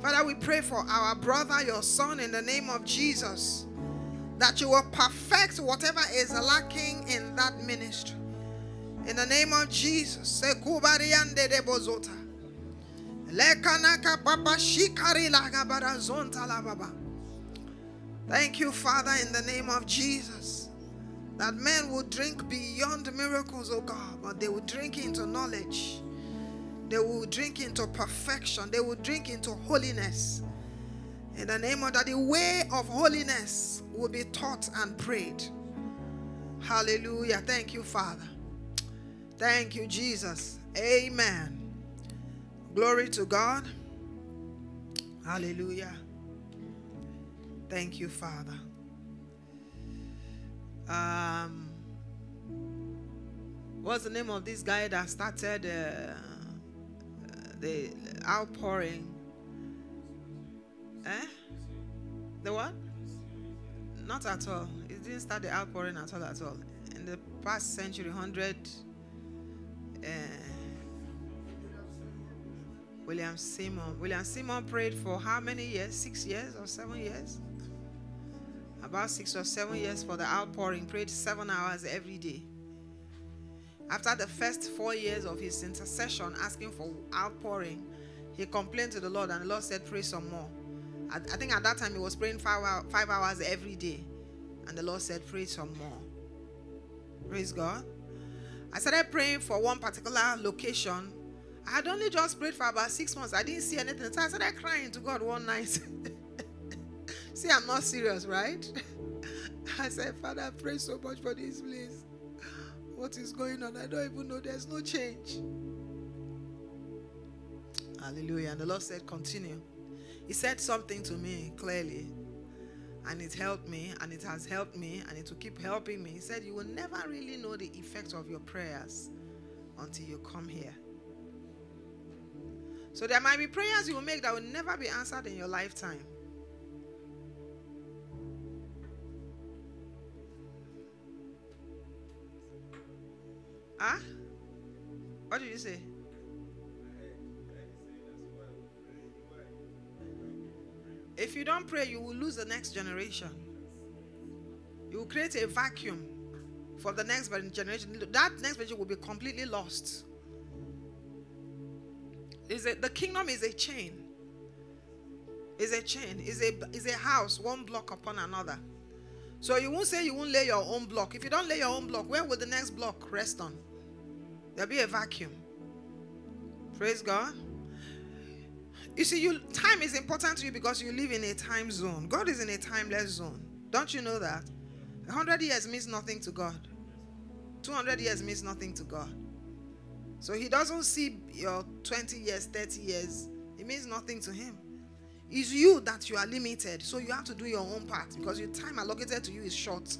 Father, we pray for our brother, your son, in the name of Jesus, that you will perfect whatever is lacking in that ministry. In the name of Jesus. Thank you, Father, in the name of Jesus. That men will drink beyond miracles, oh God, but they will drink into knowledge. They will drink into perfection. They will drink into holiness. In the name of that, the way of holiness will be taught and prayed. Hallelujah. Thank you, Father. Thank you, Jesus. Amen. Glory to God. Hallelujah. Thank you, Father. Um, what's the name of this guy that started uh, the outpouring? Eh? The what? Not at all. It didn't start the outpouring at all. At all. In the past century, hundred. Uh, William Seymour. William Seymour prayed for how many years? Six years or seven years? About six or seven years for the outpouring, prayed seven hours every day. After the first four years of his intercession, asking for outpouring, he complained to the Lord, and the Lord said, Pray some more. I, I think at that time he was praying five, five hours every day, and the Lord said, Pray some more. Praise God. I started praying for one particular location. I had only just prayed for about six months. I didn't see anything. So I started crying to God one night. See, I'm not serious, right? I said, Father, I pray so much for this place. What is going on? I don't even know. There's no change. Hallelujah. And the Lord said, Continue. He said something to me clearly, and it helped me, and it has helped me, and it will keep helping me. He said, You will never really know the effect of your prayers until you come here. So there might be prayers you will make that will never be answered in your lifetime. Huh? What did you say? If you don't pray, you will lose the next generation. You will create a vacuum for the next generation. That next generation will be completely lost. Is the kingdom is a chain. Is a chain. Is a is a house, one block upon another. So you won't say you won't lay your own block. If you don't lay your own block, where will the next block rest on? There'll be a vacuum. Praise God. You see, you time is important to you because you live in a time zone. God is in a timeless zone. Don't you know that? 100 years means nothing to God. 200 years means nothing to God. So he doesn't see your 20 years, 30 years. It means nothing to him. It's you that you are limited. So you have to do your own part because your time allocated to you is short.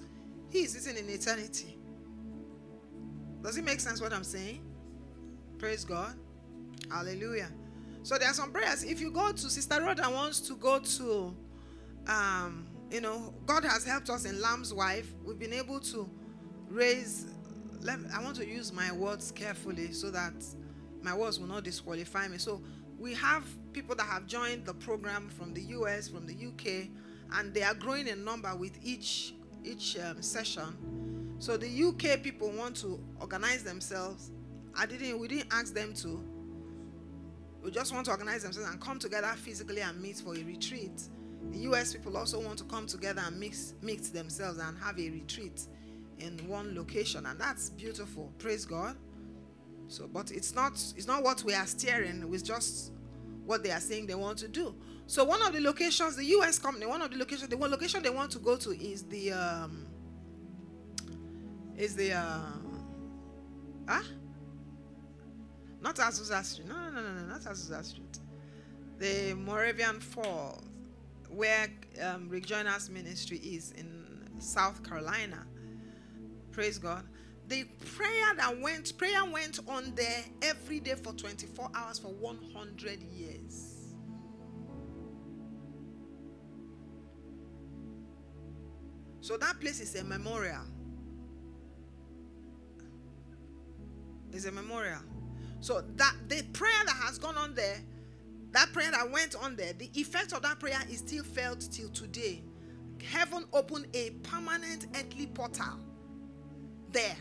He is sitting in eternity. Does it make sense what I'm saying? Praise God. Hallelujah. So there are some prayers. If you go to Sister Rhoda wants to go to, um, you know, God has helped us in Lamb's wife. We've been able to raise. Let, I want to use my words carefully so that my words will not disqualify me. So we have people that have joined the program from the US, from the UK, and they are growing in number with each each um, session. So the UK people want to organize themselves. I didn't we didn't ask them to. We just want to organize themselves and come together physically and meet for a retreat. The US people also want to come together and mix mix themselves and have a retreat in one location and that's beautiful. Praise God. So but it's not it's not what we are steering, it's just what they are saying they want to do. So one of the locations, the US company, one of the locations, the one location they want to go to is the um, is the uh huh? Not Azusa Street. No, no, no, no, not Azusa Street. The Moravian Falls, where um, Rick ministry is in South Carolina. Praise God. The prayer that went, prayer went on there every day for 24 hours for 100 years. So that place is a memorial. It's a memorial. So that the prayer that has gone on there, that prayer that went on there, the effect of that prayer is still felt till today. Heaven opened a permanent earthly portal there.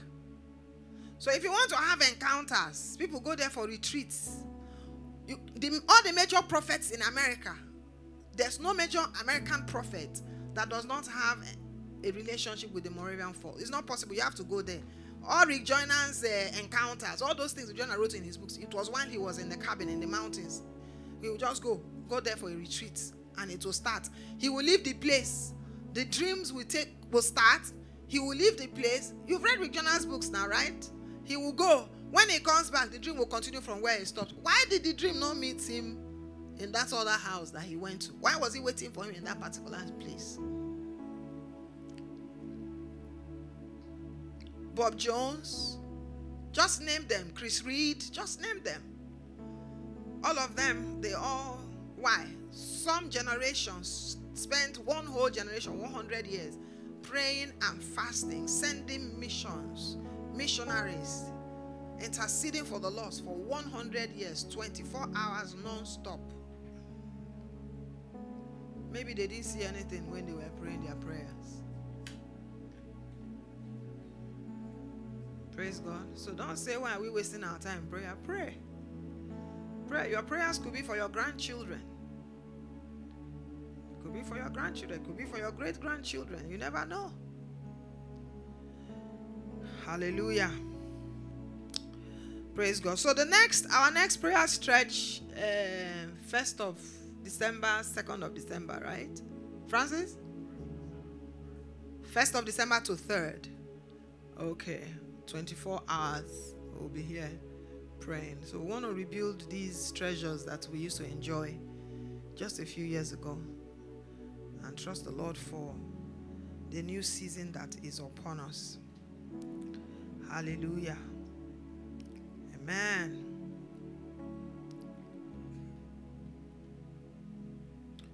So if you want to have encounters, people go there for retreats. You, the, all the major prophets in America, there's no major American prophet that does not have a, relationship with the Moravian Fall. It's not possible. You have to go there all Rick Joyner's uh, encounters, all those things Joyner wrote in his books, it was while he was in the cabin in the mountains. He would just go, go there for a retreat, and it will start. He will leave the place. The dreams will take will start. He will leave the place. You've read Rick Joyner's books now, right? He will go. When he comes back, the dream will continue from where he stopped. Why did the dream not meet him in that other house that he went to? Why was he waiting for him in that particular place? Bob Jones, just name them. Chris Reed, just name them. All of them, they all, why? Some generations spent one whole generation, 100 years, praying and fasting, sending missions, missionaries, interceding for the lost for 100 years, 24 hours non stop. Maybe they didn't see anything when they were praying their prayers. Praise God. So don't say, why are we wasting our time prayer? Pray. Pray. Your prayers could be for your grandchildren. Could be for your grandchildren. Could be for your great grandchildren. You never know. Hallelujah. Praise God. So the next, our next prayer stretch, uh, first of December, second of December, right? Francis? First of December to third. Okay. 24 hours we'll be here praying. So we want to rebuild these treasures that we used to enjoy just a few years ago and trust the Lord for the new season that is upon us. Hallelujah. Amen.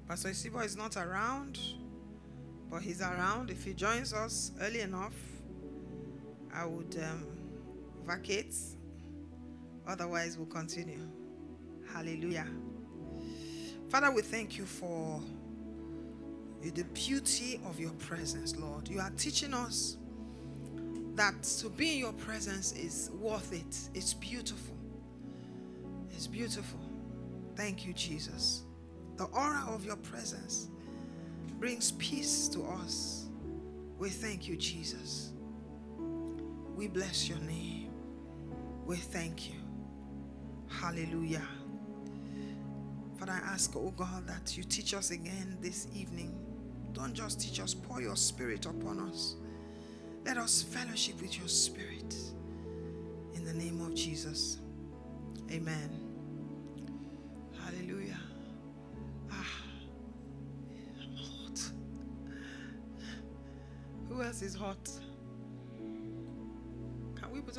Pastor Isibo is not around, but he's around. If he joins us early enough, I would um, vacate. Otherwise, we'll continue. Hallelujah. Father, we thank you for the beauty of your presence, Lord. You are teaching us that to be in your presence is worth it. It's beautiful. It's beautiful. Thank you, Jesus. The aura of your presence brings peace to us. We thank you, Jesus. We bless your name. We thank you. Hallelujah. Father, I ask, oh God, that you teach us again this evening. Don't just teach us, pour your spirit upon us. Let us fellowship with your spirit. In the name of Jesus. Amen. Hallelujah. Ah, I'm hot. Who else is hot?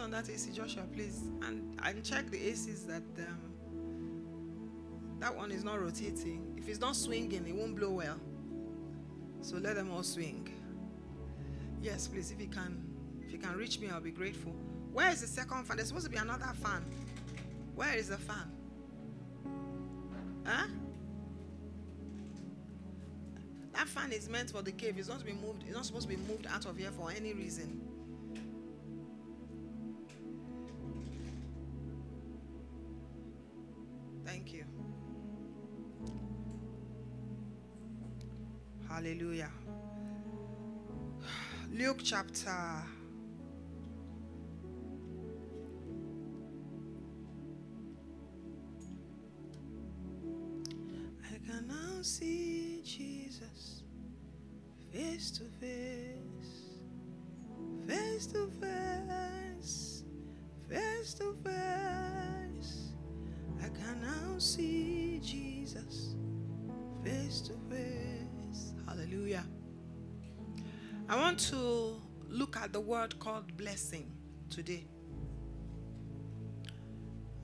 On that AC, Joshua, please, and and check the ACs that um, that one is not rotating. If it's not swinging, it won't blow well. So let them all swing. Yes, please, if you can, if you can reach me, I'll be grateful. Where is the second fan? There's supposed to be another fan. Where is the fan? Huh? That fan is meant for the cave. It's not to be moved. It's not supposed to be moved out of here for any reason. Chapter I can now see Jesus face to face, face to face, face to face. I can now see I want to look at the word called blessing today.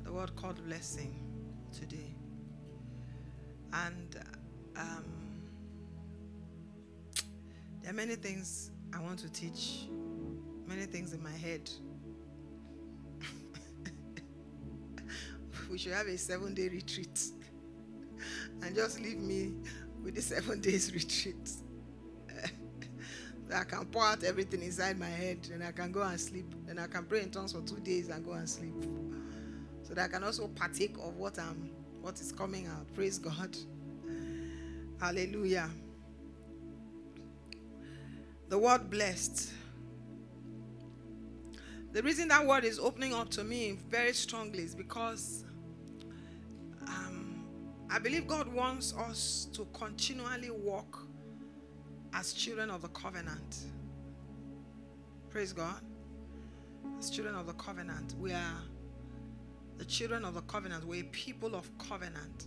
The word called blessing today. And um, there are many things I want to teach, many things in my head. we should have a seven day retreat and just leave me with the seven days retreat. I can pour out everything inside my head and I can go and sleep. And I can pray in tongues for two days and go and sleep. So that I can also partake of what I'm what is coming out. Praise God. Hallelujah. The word blessed. The reason that word is opening up to me very strongly is because um, I believe God wants us to continually walk as children of the covenant. Praise God. As children of the covenant, we are the children of the covenant. We're people of covenant.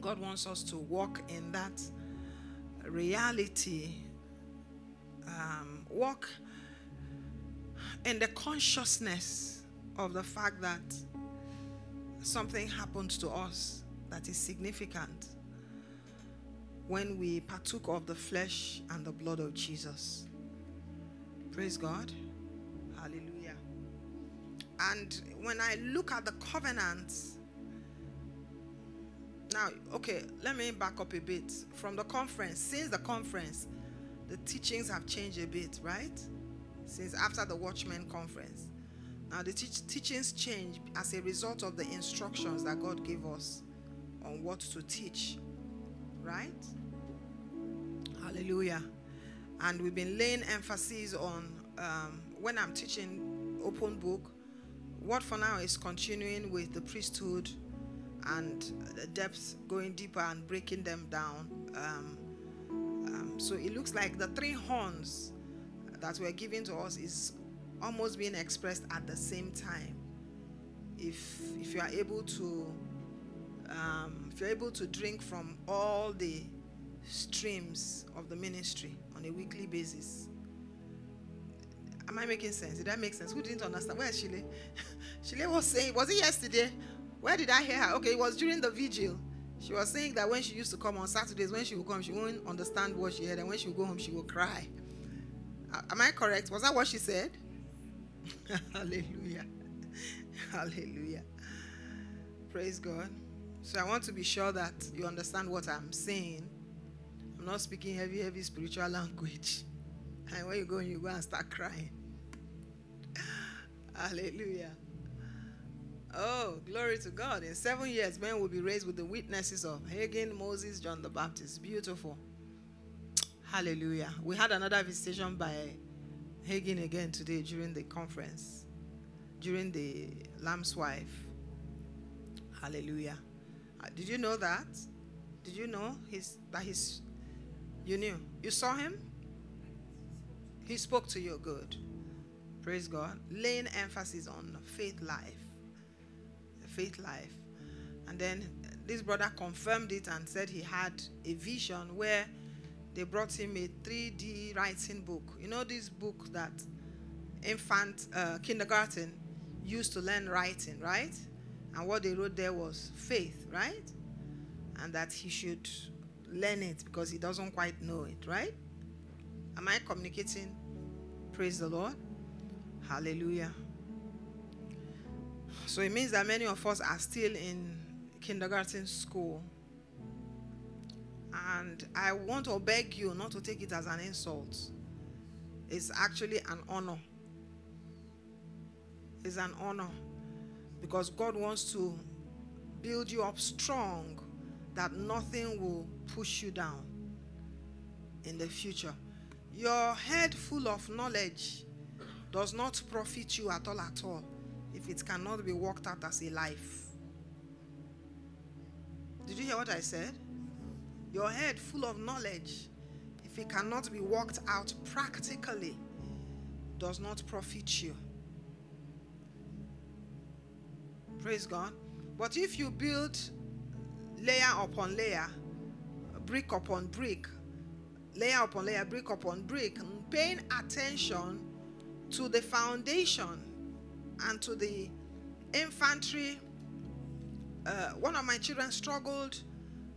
God wants us to walk in that reality. Um, walk in the consciousness of the fact that something happened to us that is significant when we partook of the flesh and the blood of Jesus. Praise God. Hallelujah. And when I look at the covenants, now, okay, let me back up a bit. From the conference, since the conference, the teachings have changed a bit, right? Since after the Watchman conference. Now, the te- teachings change as a result of the instructions that God gave us on what to teach right? Hallelujah. And we've been laying emphasis on um, when I'm teaching open book, what for now is continuing with the priesthood and the depths going deeper and breaking them down. Um, um, so it looks like the three horns that were given to us is almost being expressed at the same time. If if you are able to um, if you're able to drink from all the streams of the ministry on a weekly basis. Am I making sense? Did that make sense? Who didn't understand? Where is Shile? Shile was saying, was it yesterday? Where did I hear her? Okay, it was during the vigil. She was saying that when she used to come on Saturdays, when she would come, she wouldn't understand what she heard, and when she would go home, she would cry. Am I correct? Was that what she said? Hallelujah. Hallelujah. Praise God. So I want to be sure that you understand what I'm saying. I'm not speaking heavy, heavy spiritual language. And when you go, you go and start crying. Hallelujah. Oh, glory to God. In seven years, men will be raised with the witnesses of Hagin, Moses, John the Baptist. Beautiful. Hallelujah. We had another visitation by Hagin again today during the conference, during the Lamb's wife. Hallelujah. Did you know that? Did you know his, that he's, you knew? You saw him? He spoke to you good. Praise God. Laying emphasis on faith life. Faith life. And then this brother confirmed it and said he had a vision where they brought him a 3D writing book. You know this book that infant uh, kindergarten used to learn writing, right? And what they wrote there was faith, right? And that he should learn it because he doesn't quite know it, right? Am I communicating? Praise the Lord. Hallelujah. So it means that many of us are still in kindergarten school. And I want to beg you not to take it as an insult. It's actually an honor. It's an honor because God wants to build you up strong that nothing will push you down in the future. Your head full of knowledge does not profit you at all at all if it cannot be worked out as a life. Did you hear what I said? Your head full of knowledge, if it cannot be worked out practically, does not profit you. Praise God. But if you build layer upon layer, brick upon brick, layer upon layer, brick upon brick, paying attention to the foundation and to the infantry. Uh, one of my children struggled,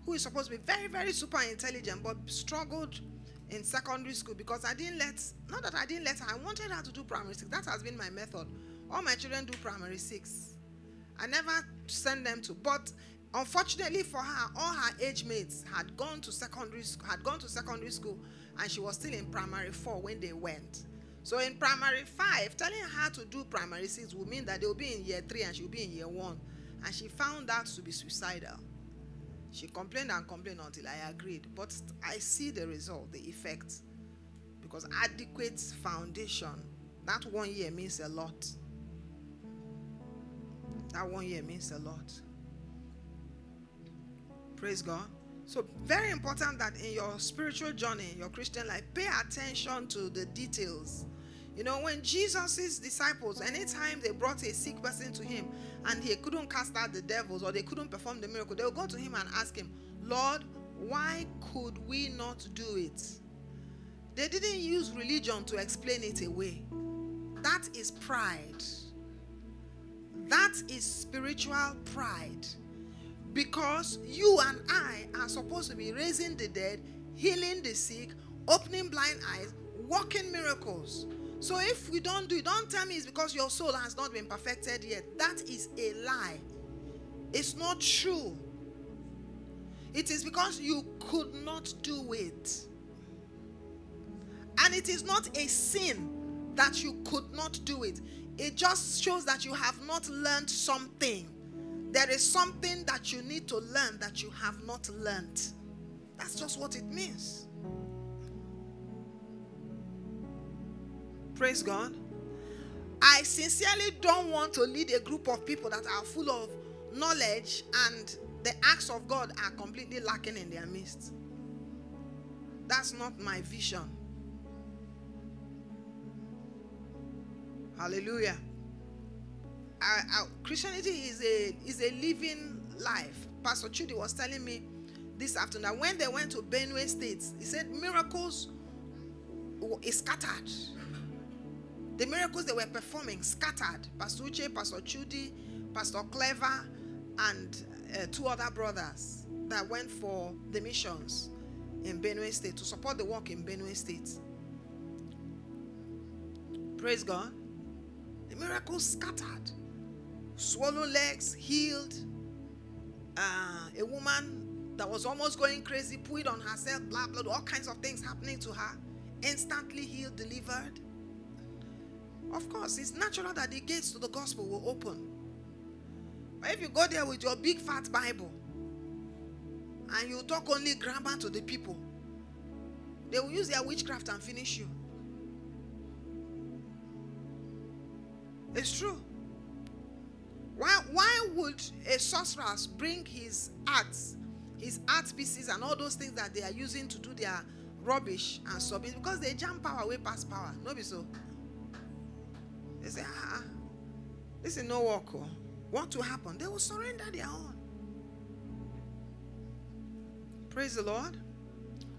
who is supposed to be very, very super intelligent, but struggled in secondary school because I didn't let, not that I didn't let her, I wanted her to do primary six. That has been my method. All my children do primary six. I never sent them to. But unfortunately for her, all her age mates had gone to secondary had gone to secondary school, and she was still in primary four when they went. So in primary five, telling her to do primary six would mean that they'll be in year three and she'll be in year one. And she found that to be suicidal. She complained and complained until I agreed. But I see the result, the effect. Because adequate foundation, that one year means a lot. That one year means a lot. Praise God. So, very important that in your spiritual journey, your Christian life, pay attention to the details. You know, when Jesus' disciples, anytime they brought a sick person to him and he couldn't cast out the devils or they couldn't perform the miracle, they would go to him and ask him, Lord, why could we not do it? They didn't use religion to explain it away. That is pride. That is spiritual pride. Because you and I are supposed to be raising the dead, healing the sick, opening blind eyes, working miracles. So if we don't do it, don't tell me it's because your soul has not been perfected yet. That is a lie. It's not true. It is because you could not do it. And it is not a sin that you could not do it. It just shows that you have not learned something. There is something that you need to learn that you have not learned. That's just what it means. Praise God. I sincerely don't want to lead a group of people that are full of knowledge and the acts of God are completely lacking in their midst. That's not my vision. Hallelujah. Christianity is a is a living life. Pastor Chudi was telling me this afternoon when they went to Benue State, he said miracles is scattered. The miracles they were performing scattered. Pastor Uche, Pastor Chudi, Pastor Clever, and uh, two other brothers that went for the missions in Benue State to support the work in Benue State. Praise God. Miracles scattered. Swollen legs healed. Uh, a woman that was almost going crazy, put on herself, blah, blah, all kinds of things happening to her. Instantly healed, delivered. Of course, it's natural that the gates to the gospel will open. But if you go there with your big fat Bible and you talk only grammar to the people, they will use their witchcraft and finish you. It's true. Why, why would a sorcerer bring his arts, his art pieces, and all those things that they are using to do their rubbish and? It's because they jump power way past power. No, be so. They say, ah, this is no work. Oh. What will happen? They will surrender their own. Praise the Lord.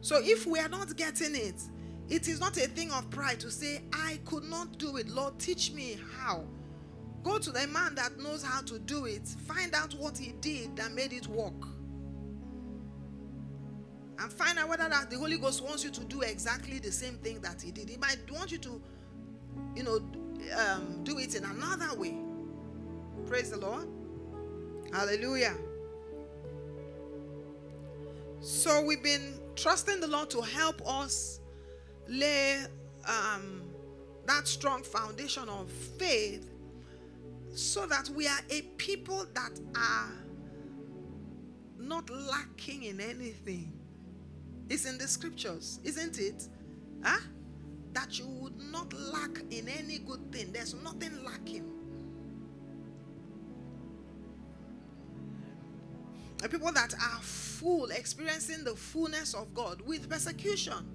So if we are not getting it, it is not a thing of pride to say, I could not do it. Lord, teach me how. Go to the man that knows how to do it. Find out what he did that made it work. And find out whether that the Holy Ghost wants you to do exactly the same thing that he did. He might want you to, you know, um, do it in another way. Praise the Lord. Hallelujah. So we've been trusting the Lord to help us lay um, that strong foundation of faith so that we are a people that are not lacking in anything. It's in the scriptures, isn't it? Huh? that you would not lack in any good thing. There's nothing lacking. The people that are full, experiencing the fullness of God with persecution.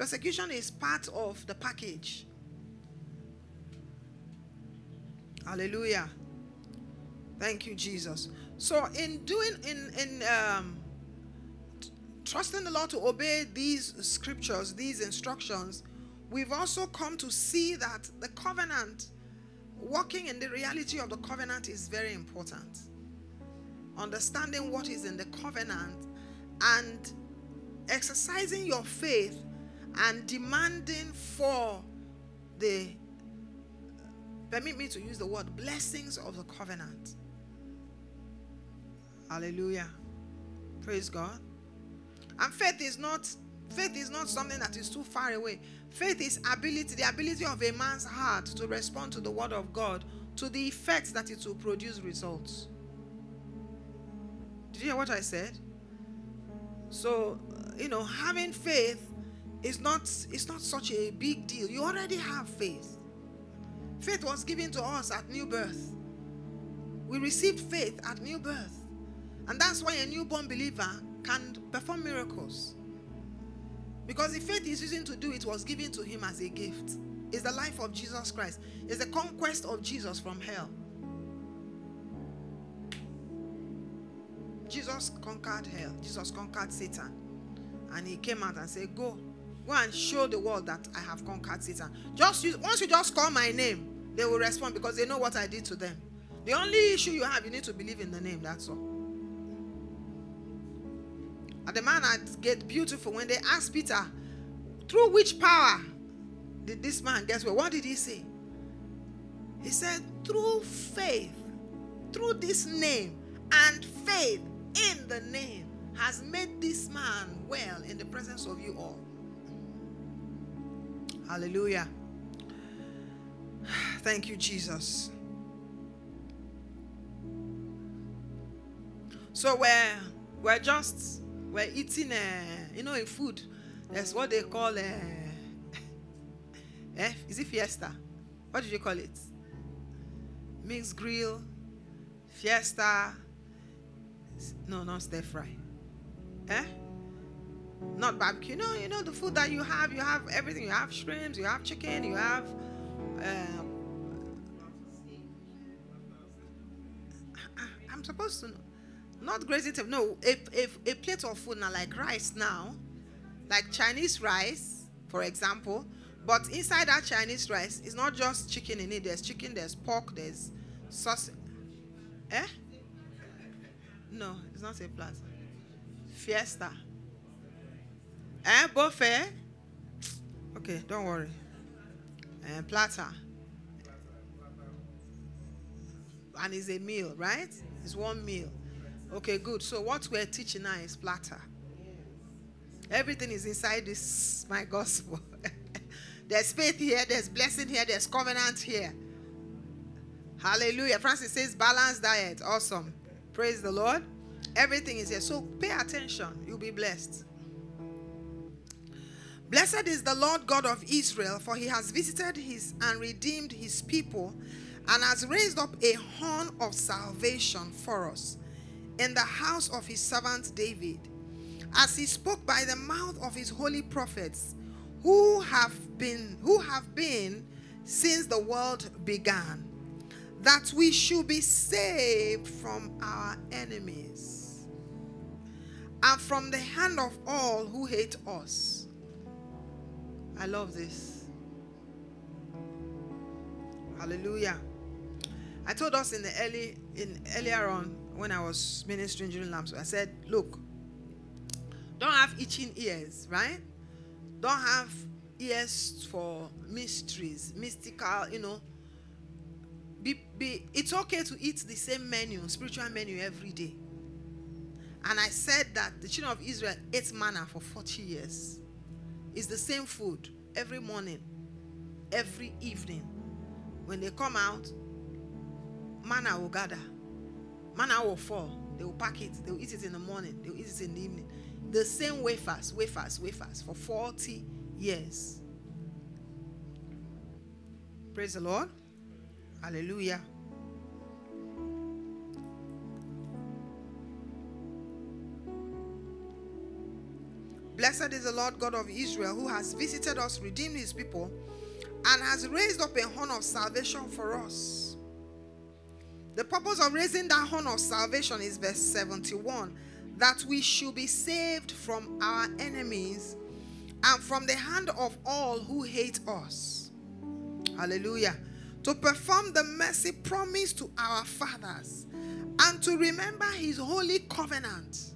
Persecution is part of the package. Hallelujah. Thank you, Jesus. So, in doing, in, in, um, trusting the Lord to obey these scriptures, these instructions, we've also come to see that the covenant, walking in the reality of the covenant, is very important. Understanding what is in the covenant and exercising your faith and demanding for the, permit me to use the word, blessings of the covenant. Hallelujah. Praise God. And faith is not faith is not something that is too far away. Faith is ability, the ability of a man's heart to respond to the word of God to the effect that it will produce results. Did you hear what I said? So, you know, having faith is not it's not such a big deal. You already have faith. Faith was given to us at new birth. We received faith at new birth. And that's why a newborn believer can perform miracles. Because the faith he's using to do it was given to him as a gift. It's the life of Jesus Christ. It's the conquest of Jesus from hell. Jesus conquered hell. Jesus conquered Satan. And he came out and said, Go. Go and show the world that I have conquered Satan. Just use, once you just call my name, they will respond because they know what I did to them. The only issue you have, you need to believe in the name. That's all. And the man at Gate Beautiful, when they asked Peter, through which power did this man guess what? What did he say? He said, through faith, through this name, and faith in the name has made this man well in the presence of you all. Hallelujah. Thank you, Jesus. So we're we're just we're eating uh, you know in food. That's what they call uh, eh, is it fiesta? What did you call it? Mixed grill, fiesta. No, not stir fry. Eh? Not barbecue. No, you know the food that you have. You have everything. You have shrimps. You have chicken. You have. Um, I'm supposed to know. Not grazing table. No, if if a plate of food now like rice now, like Chinese rice, for example. But inside that Chinese rice, it's not just chicken in it. There's chicken, there's pork, there's sausage. Eh? No, it's not a platter. Fiesta. Eh, buffet? Okay, don't worry. And platter. And it's a meal, right? It's one meal. Okay, good. So what we're teaching now is platter. Everything is inside this, my gospel. there's faith here, there's blessing here, there's covenant here. Hallelujah. Francis says balanced diet. Awesome. Praise the Lord. Everything is here. So pay attention. You'll be blessed. Blessed is the Lord God of Israel, for he has visited his and redeemed his people and has raised up a horn of salvation for us in the house of his servant David, as he spoke by the mouth of his holy prophets, who have been who have been since the world began, that we should be saved from our enemies and from the hand of all who hate us I love this. Hallelujah. I told us in the early in earlier on when I was ministering during lamps, I said, look, don't have itching ears, right? Don't have ears for mysteries, mystical, you know. Be, be, it's okay to eat the same menu, spiritual menu every day. And I said that the children of Israel ate manna for 40 years. It's the same food every morning, every evening. When they come out, manna will gather, manna will fall. They will pack it, they will eat it in the morning, they will eat it in the evening. The same wafers, wafers, wafers for 40 years. Praise the Lord. Hallelujah. Is the Lord God of Israel who has visited us, redeemed his people, and has raised up a horn of salvation for us. The purpose of raising that horn of salvation is verse 71 that we should be saved from our enemies and from the hand of all who hate us. Hallelujah. To perform the mercy promised to our fathers and to remember his holy covenant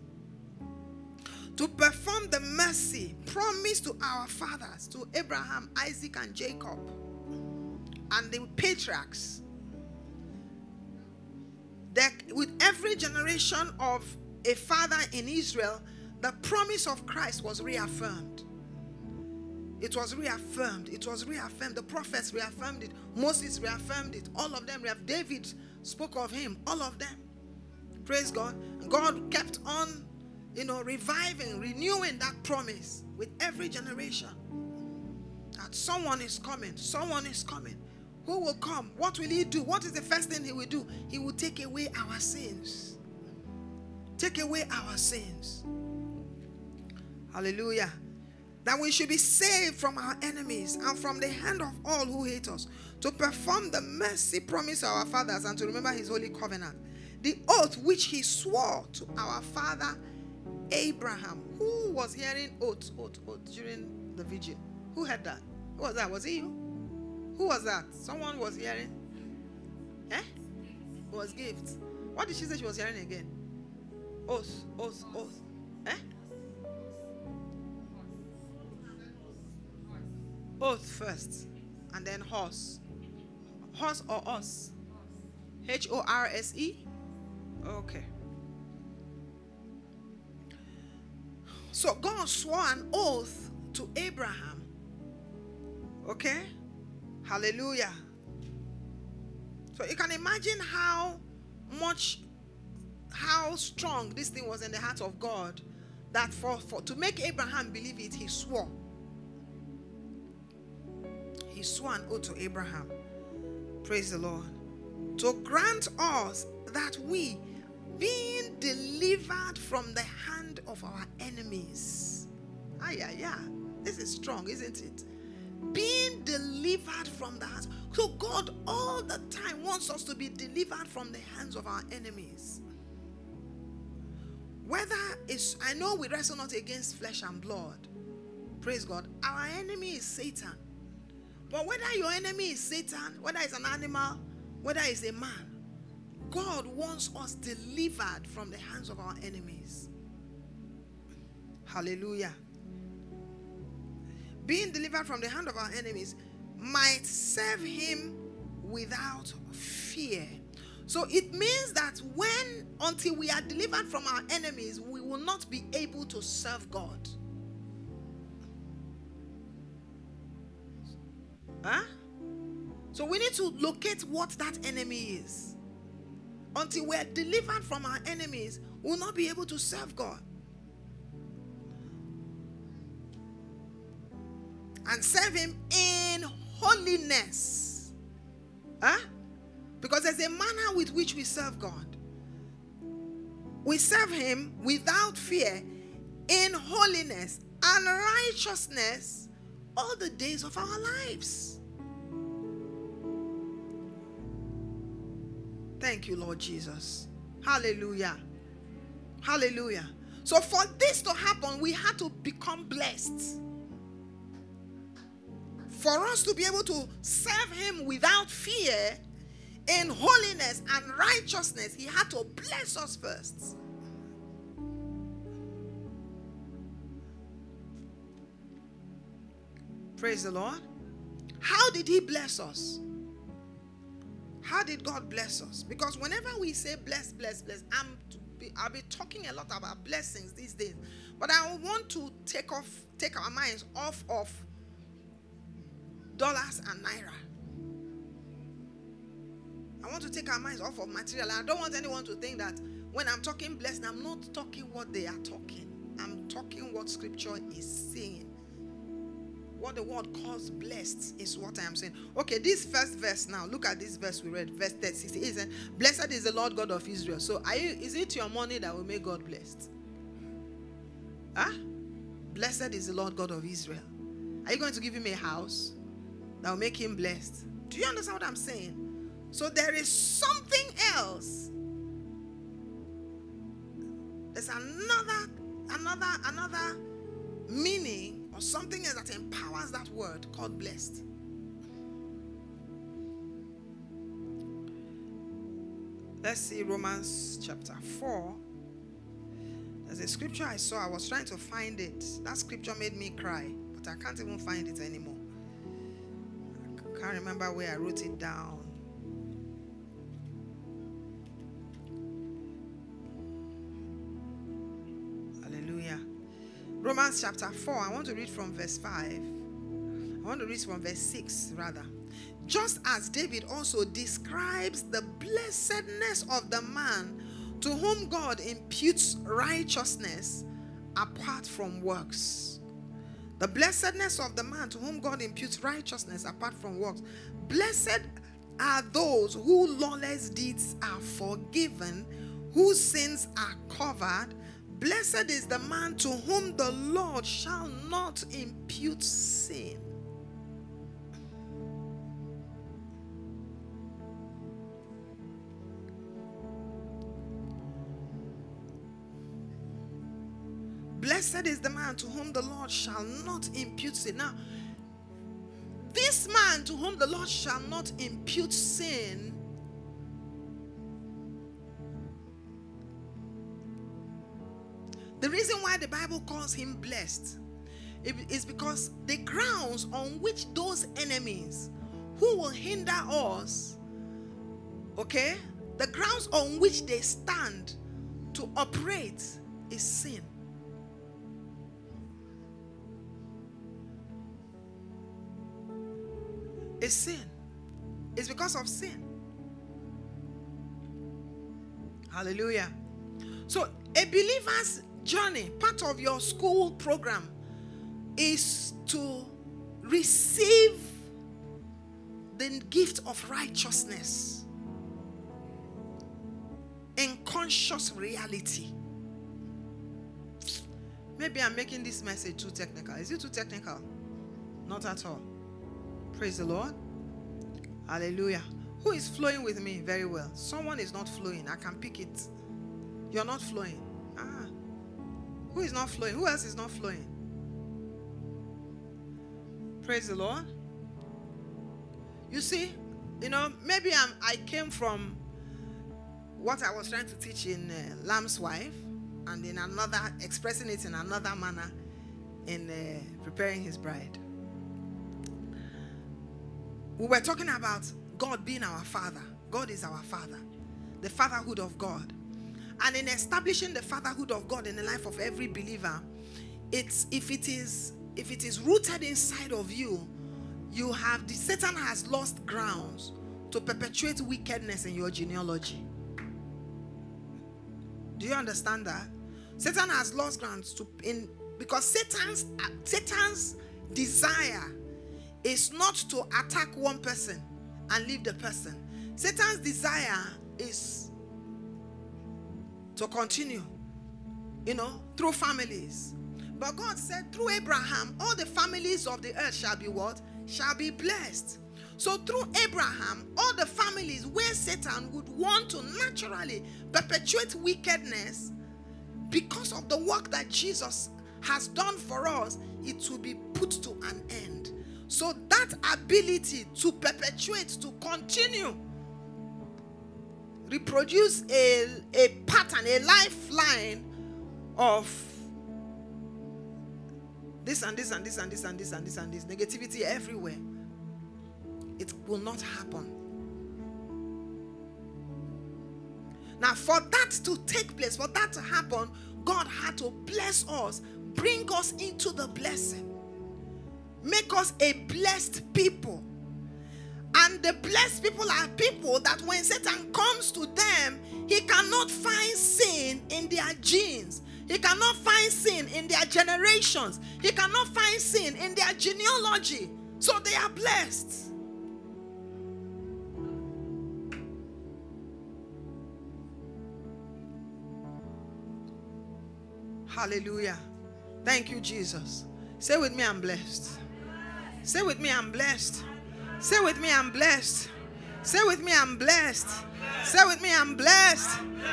to perform the mercy promised to our fathers, to Abraham, Isaac, and Jacob, and the patriarchs. that with every generation of a father in Israel, the promise of Christ was reaffirmed. It was reaffirmed. It was reaffirmed. The prophets reaffirmed it. Moses reaffirmed it. All of them. David spoke of him. All of them. Praise God. God kept on, you know, reviving, renewing that promise with every generation. That someone is coming. Someone is coming. Who will come? What will he do? What is the first thing he will do? He will take away our sins. Take away our sins. Hallelujah. That we should be saved from our enemies and from the hand of all who hate us, to perform the mercy promised to our fathers and to remember his holy covenant. The oath which he swore to our father Abraham. Who was hearing oath, oath, oath during the vigil? Who heard that? Who was that? Was it you? Who was that? Someone was hearing? Eh? It was gift. What did she say she was hearing again? Oath, oath, oath. Eh? Oath first, and then horse. Horse or us? H O R S E? Okay. So God swore an oath to Abraham. Okay? Hallelujah. So you can imagine how much, how strong this thing was in the heart of God that for, for to make Abraham believe it, he swore. He swore an oath to Abraham. Praise the Lord. To grant us that we, being delivered from the hand of our enemies. Ah, yeah, yeah. This is strong, isn't it? being delivered from the hands. So God all the time wants us to be delivered from the hands of our enemies. Whether it's, I know we wrestle not against flesh and blood. Praise God. Our enemy is Satan. But whether your enemy is Satan, whether it's an animal, whether it's a man, God wants us delivered from the hands of our enemies. Hallelujah being delivered from the hand of our enemies, might serve him without fear. So it means that when, until we are delivered from our enemies, we will not be able to serve God. Huh? So we need to locate what that enemy is. Until we're delivered from our enemies, we will not be able to serve God. And serve him in holiness. Huh? Because there's a manner with which we serve God. We serve him without fear in holiness and righteousness all the days of our lives. Thank you, Lord Jesus. Hallelujah. Hallelujah. So, for this to happen, we had to become blessed for us to be able to serve him without fear in holiness and righteousness, he had to bless us first. Praise the Lord. How did he bless us? How did God bless us? Because whenever we say bless, bless, bless, I'm be, I'll be talking a lot about blessings these days. But I want to take off, take our minds off of dollars and naira. I want to take our minds off of material. I don't want anyone to think that when I'm talking blessed, I'm not talking what they are talking. I'm talking what scripture is saying. What the word calls blessed is what I am saying. Okay, this first verse now. Look at this verse we read, verse 36. It says, Blessed is the Lord God of Israel. So are you is it your money that will make God blessed? Huh? Blessed is the Lord God of Israel. Are you going to give him a house? That will make him blessed. Do you understand what I'm saying? So there is something else. There's another, another, another meaning or something else that empowers that word called blessed. Let's see Romans chapter 4. There's a scripture I saw. I was trying to find it. That scripture made me cry, but I can't even find it anymore can't remember where I wrote it down. Hallelujah. Romans chapter 4, I want to read from verse 5. I want to read from verse 6 rather. Just as David also describes the blessedness of the man to whom God imputes righteousness apart from works. The blessedness of the man to whom God imputes righteousness apart from works. Blessed are those whose lawless deeds are forgiven, whose sins are covered. Blessed is the man to whom the Lord shall not impute sin. Blessed is the man to whom the Lord shall not impute sin. Now, this man to whom the Lord shall not impute sin The reason why the Bible calls him blessed is because the grounds on which those enemies who will hinder us, okay, the grounds on which they stand to operate is sin. Is sin. It's because of sin. Hallelujah. So, a believer's journey, part of your school program, is to receive the gift of righteousness in conscious reality. Maybe I'm making this message too technical. Is it too technical? Not at all. Praise the Lord. Hallelujah. Who is flowing with me very well? Someone is not flowing. I can pick it. You're not flowing. Ah. Who is not flowing? Who else is not flowing? Praise the Lord. You see, you know, maybe I'm, I came from what I was trying to teach in uh, Lamb's Wife and in another, expressing it in another manner in uh, preparing his bride. We were talking about God being our Father. God is our Father, the fatherhood of God. And in establishing the fatherhood of God in the life of every believer, it's if it is if it is rooted inside of you, you have the Satan has lost grounds to perpetuate wickedness in your genealogy. Do you understand that? Satan has lost grounds to in because Satan's Satan's desire is not to attack one person and leave the person. Satan's desire is to continue, you know, through families. But God said, through Abraham, all the families of the earth shall be what? Shall be blessed. So through Abraham, all the families where Satan would want to naturally perpetuate wickedness because of the work that Jesus has done for us, it will be put to an end. So that ability to perpetuate, to continue, reproduce a, a pattern, a lifeline of this and this and this and this and this and this and this negativity everywhere. It will not happen. Now, for that to take place, for that to happen, God had to bless us, bring us into the blessing. Make us a blessed people. And the blessed people are people that when Satan comes to them, he cannot find sin in their genes. He cannot find sin in their generations. He cannot find sin in their genealogy. So they are blessed. Hallelujah. Thank you, Jesus. Say with me, I'm blessed. Say with me, I'm blessed. Say with me, I'm blessed. Say with me, I'm blessed. Say with me, I'm blessed.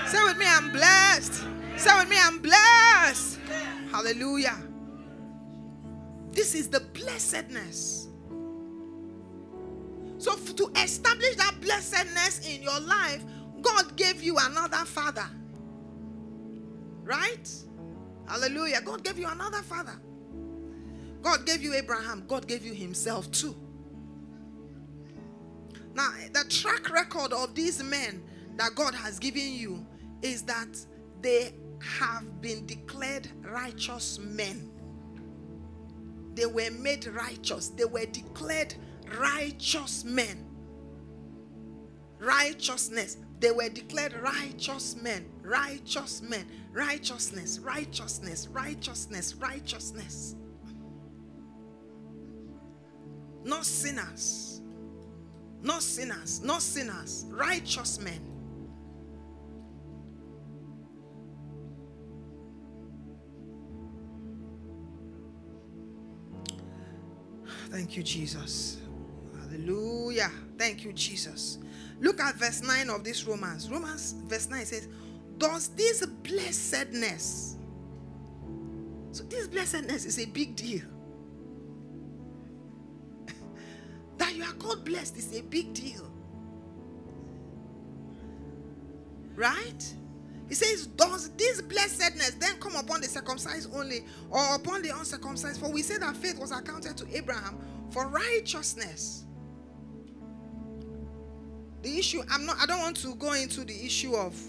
Say with me, I'm blessed. Say with me, I'm blessed. Hallelujah. This is the blessedness. So, to establish that blessedness in your life, God gave you another father. Right? Hallelujah. God gave you another father. God gave you Abraham, God gave you Himself too. Now, the track record of these men that God has given you is that they have been declared righteous men. they were made righteous. They were declared righteous men. Righteousness. They were declared righteous men. Righteous men. Righteousness. Righteousness. Righteousness. Righteousness. Not sinners. Not sinners. Not sinners. Righteous men. Thank you, Jesus. Hallelujah. Thank you, Jesus. Look at verse 9 of this Romans. Romans, verse 9 says, Does this blessedness, so this blessedness is a big deal. That you are called blessed is a big deal. Right? He says, Does this blessedness then come upon the circumcised only or upon the uncircumcised? For we say that faith was accounted to Abraham for righteousness. The issue, I'm not, I don't want to go into the issue of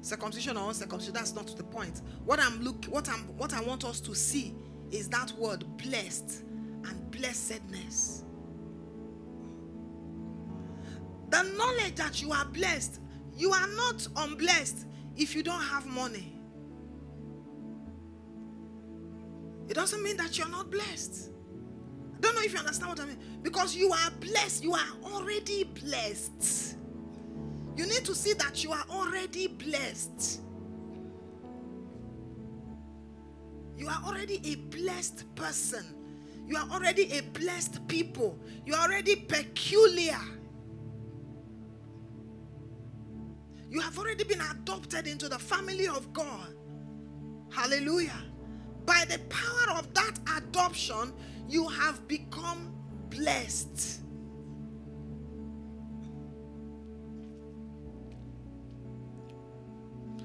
circumcision or uncircumcision. That's not the point. What I'm look, what I'm, what I want us to see is that word blessed and blessedness. The knowledge that you are blessed, you are not unblessed if you don't have money. It doesn't mean that you're not blessed. I don't know if you understand what I mean. Because you are blessed. You are already blessed. You need to see that you are already blessed. You are already a blessed person. You are already a blessed people. You are already peculiar. You have already been adopted into the family of God. Hallelujah. By the power of that adoption, you have become blessed.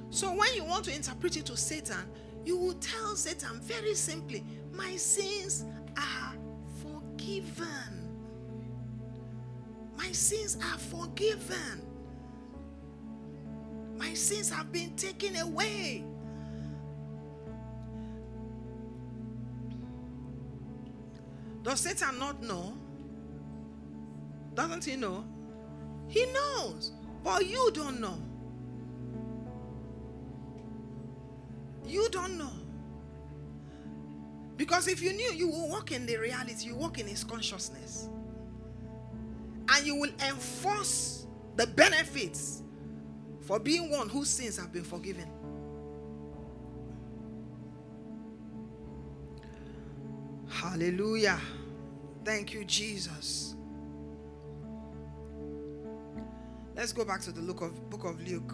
So when you want to interpret it to Satan, you will tell Satan very simply, My sins are forgiven. My sins are forgiven. My sins have been taken away. Does Satan not know? Doesn't he know? He knows, but you don't know. You don't know. Because if you knew, you will walk in the reality, you walk in his consciousness. And you will enforce the benefits for being one whose sins have been forgiven. Hallelujah. Thank you, Jesus. Let's go back to the book of, book of Luke.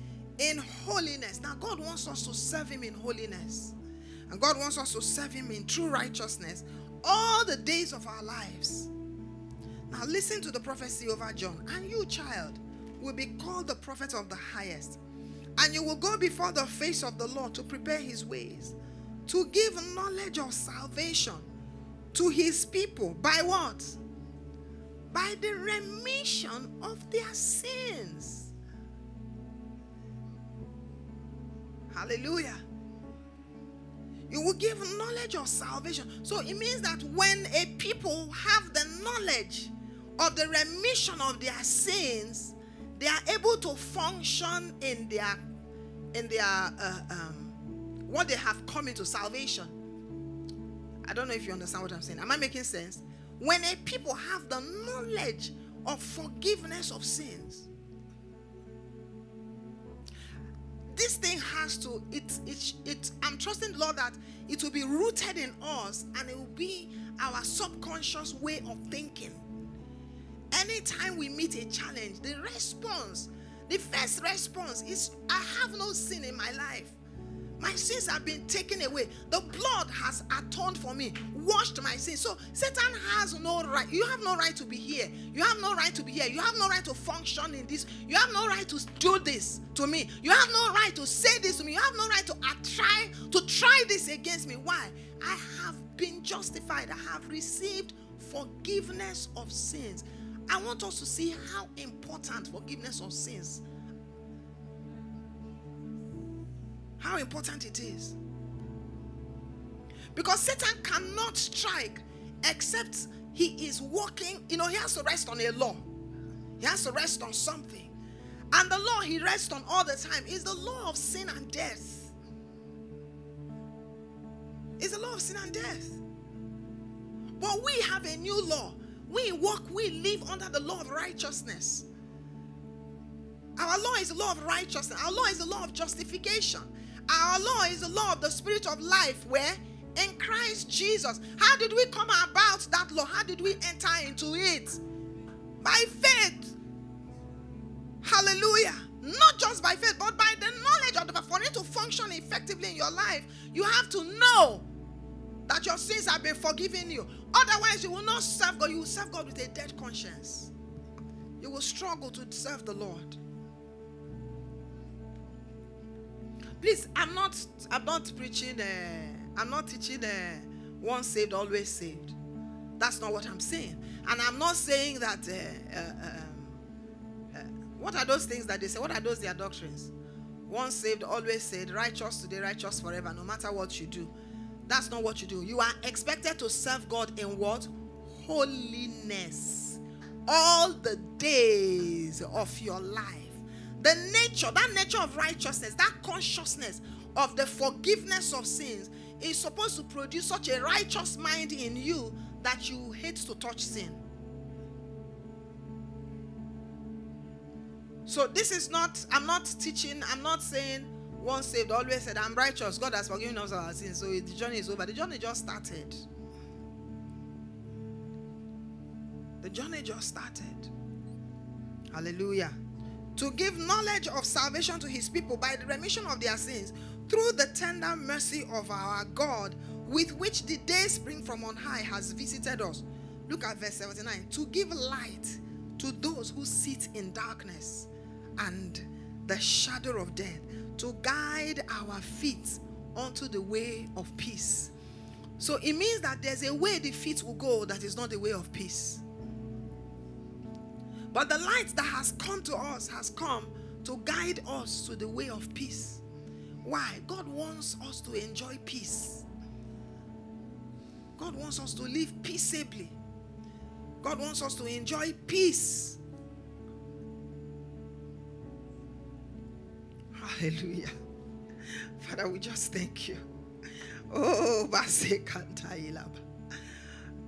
in holiness. Now, God wants us to serve him in holiness, and God wants us to serve him in true righteousness all the days of our lives. Now, listen to the prophecy over John. And you, child, will be called the prophet of the highest, and you will go before the face of the Lord to prepare his ways, to give knowledge of salvation to his people. By what? by the remission of their sins. Hallelujah. You will give knowledge of salvation. So it means that when a people have the knowledge of the remission of their sins, they are able to function in their in their uh, um, what they have come into salvation. I don't know if you understand what I'm saying. Am I making sense? When a people have the knowledge of forgiveness of sins, this thing has to it it it i'm trusting lord that it will be rooted in us and it will be our subconscious way of thinking. Anytime we meet a challenge the response the first response is i have no sin in my life my sins have been taken away. The blood has atoned for me, washed my sins. So Satan has no right. You have no right to be here. You have no right to be here. You have no right to function in this. You have no right to do this to me. You have no right to say this to me. You have no right to try to try this against me. Why? I have been justified. I have received forgiveness of sins. I want us to see how important forgiveness of sins how important it is. Because Satan cannot strike except he is walking, you know, he has to rest on a law. He has to rest on something. And the law he rests on all the time is the law of sin and death. It's the law of sin and death. But we have a new law. We walk, we live under the law of righteousness. Our law is the law of righteousness. Our law is the law of justification. Our law is the law of the spirit of life where in Christ Jesus. How did we come about that law? How did we enter into it? By faith. Hallelujah. Not just by faith, but by the knowledge of the for it to function effectively in your life, you have to know that your sins have been forgiven you. Otherwise, you will not serve God. You will serve God with a dead conscience. You will struggle to serve the Lord. Please, I'm not I'm not preaching uh, I'm not teaching uh, once saved always saved. That's not what I'm saying. And I'm not saying that uh, uh, um, uh, what are those things that they say? What are those their doctrines? Once saved, always saved, righteous today, righteous forever, no matter what you do. That's not what you do. You are expected to serve God in what? Holiness. All the days of your life. The nature, that nature of righteousness, that consciousness of the forgiveness of sins is supposed to produce such a righteous mind in you that you hate to touch sin. So this is not, I'm not teaching, I'm not saying once saved, always said, I'm righteous. God has forgiven us our sins. So the journey is over. The journey just started. The journey just started. Hallelujah to give knowledge of salvation to his people by the remission of their sins through the tender mercy of our God, with which the day spring from on high has visited us. Look at verse 79 to give light to those who sit in darkness and the shadow of death, to guide our feet onto the way of peace. So it means that there's a way the feet will go that is not the way of peace. But the light that has come to us has come to guide us to the way of peace. Why? God wants us to enjoy peace. God wants us to live peaceably. God wants us to enjoy peace. Hallelujah. Father, we just thank you. Oh,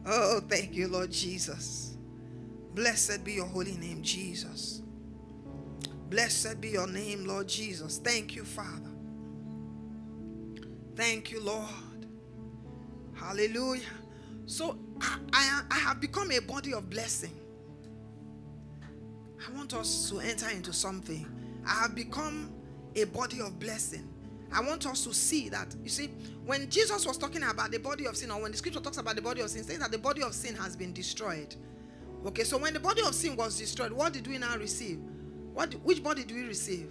Oh, thank you, Lord Jesus. Blessed be your holy name, Jesus. Blessed be your name, Lord Jesus. Thank you, Father. Thank you, Lord. Hallelujah. So I, I, I have become a body of blessing. I want us to enter into something. I have become a body of blessing. I want us to see that. You see, when Jesus was talking about the body of sin, or when the scripture talks about the body of sin, saying that the body of sin has been destroyed. Okay, so when the body of sin was destroyed, what did we now receive? What, which body do we receive?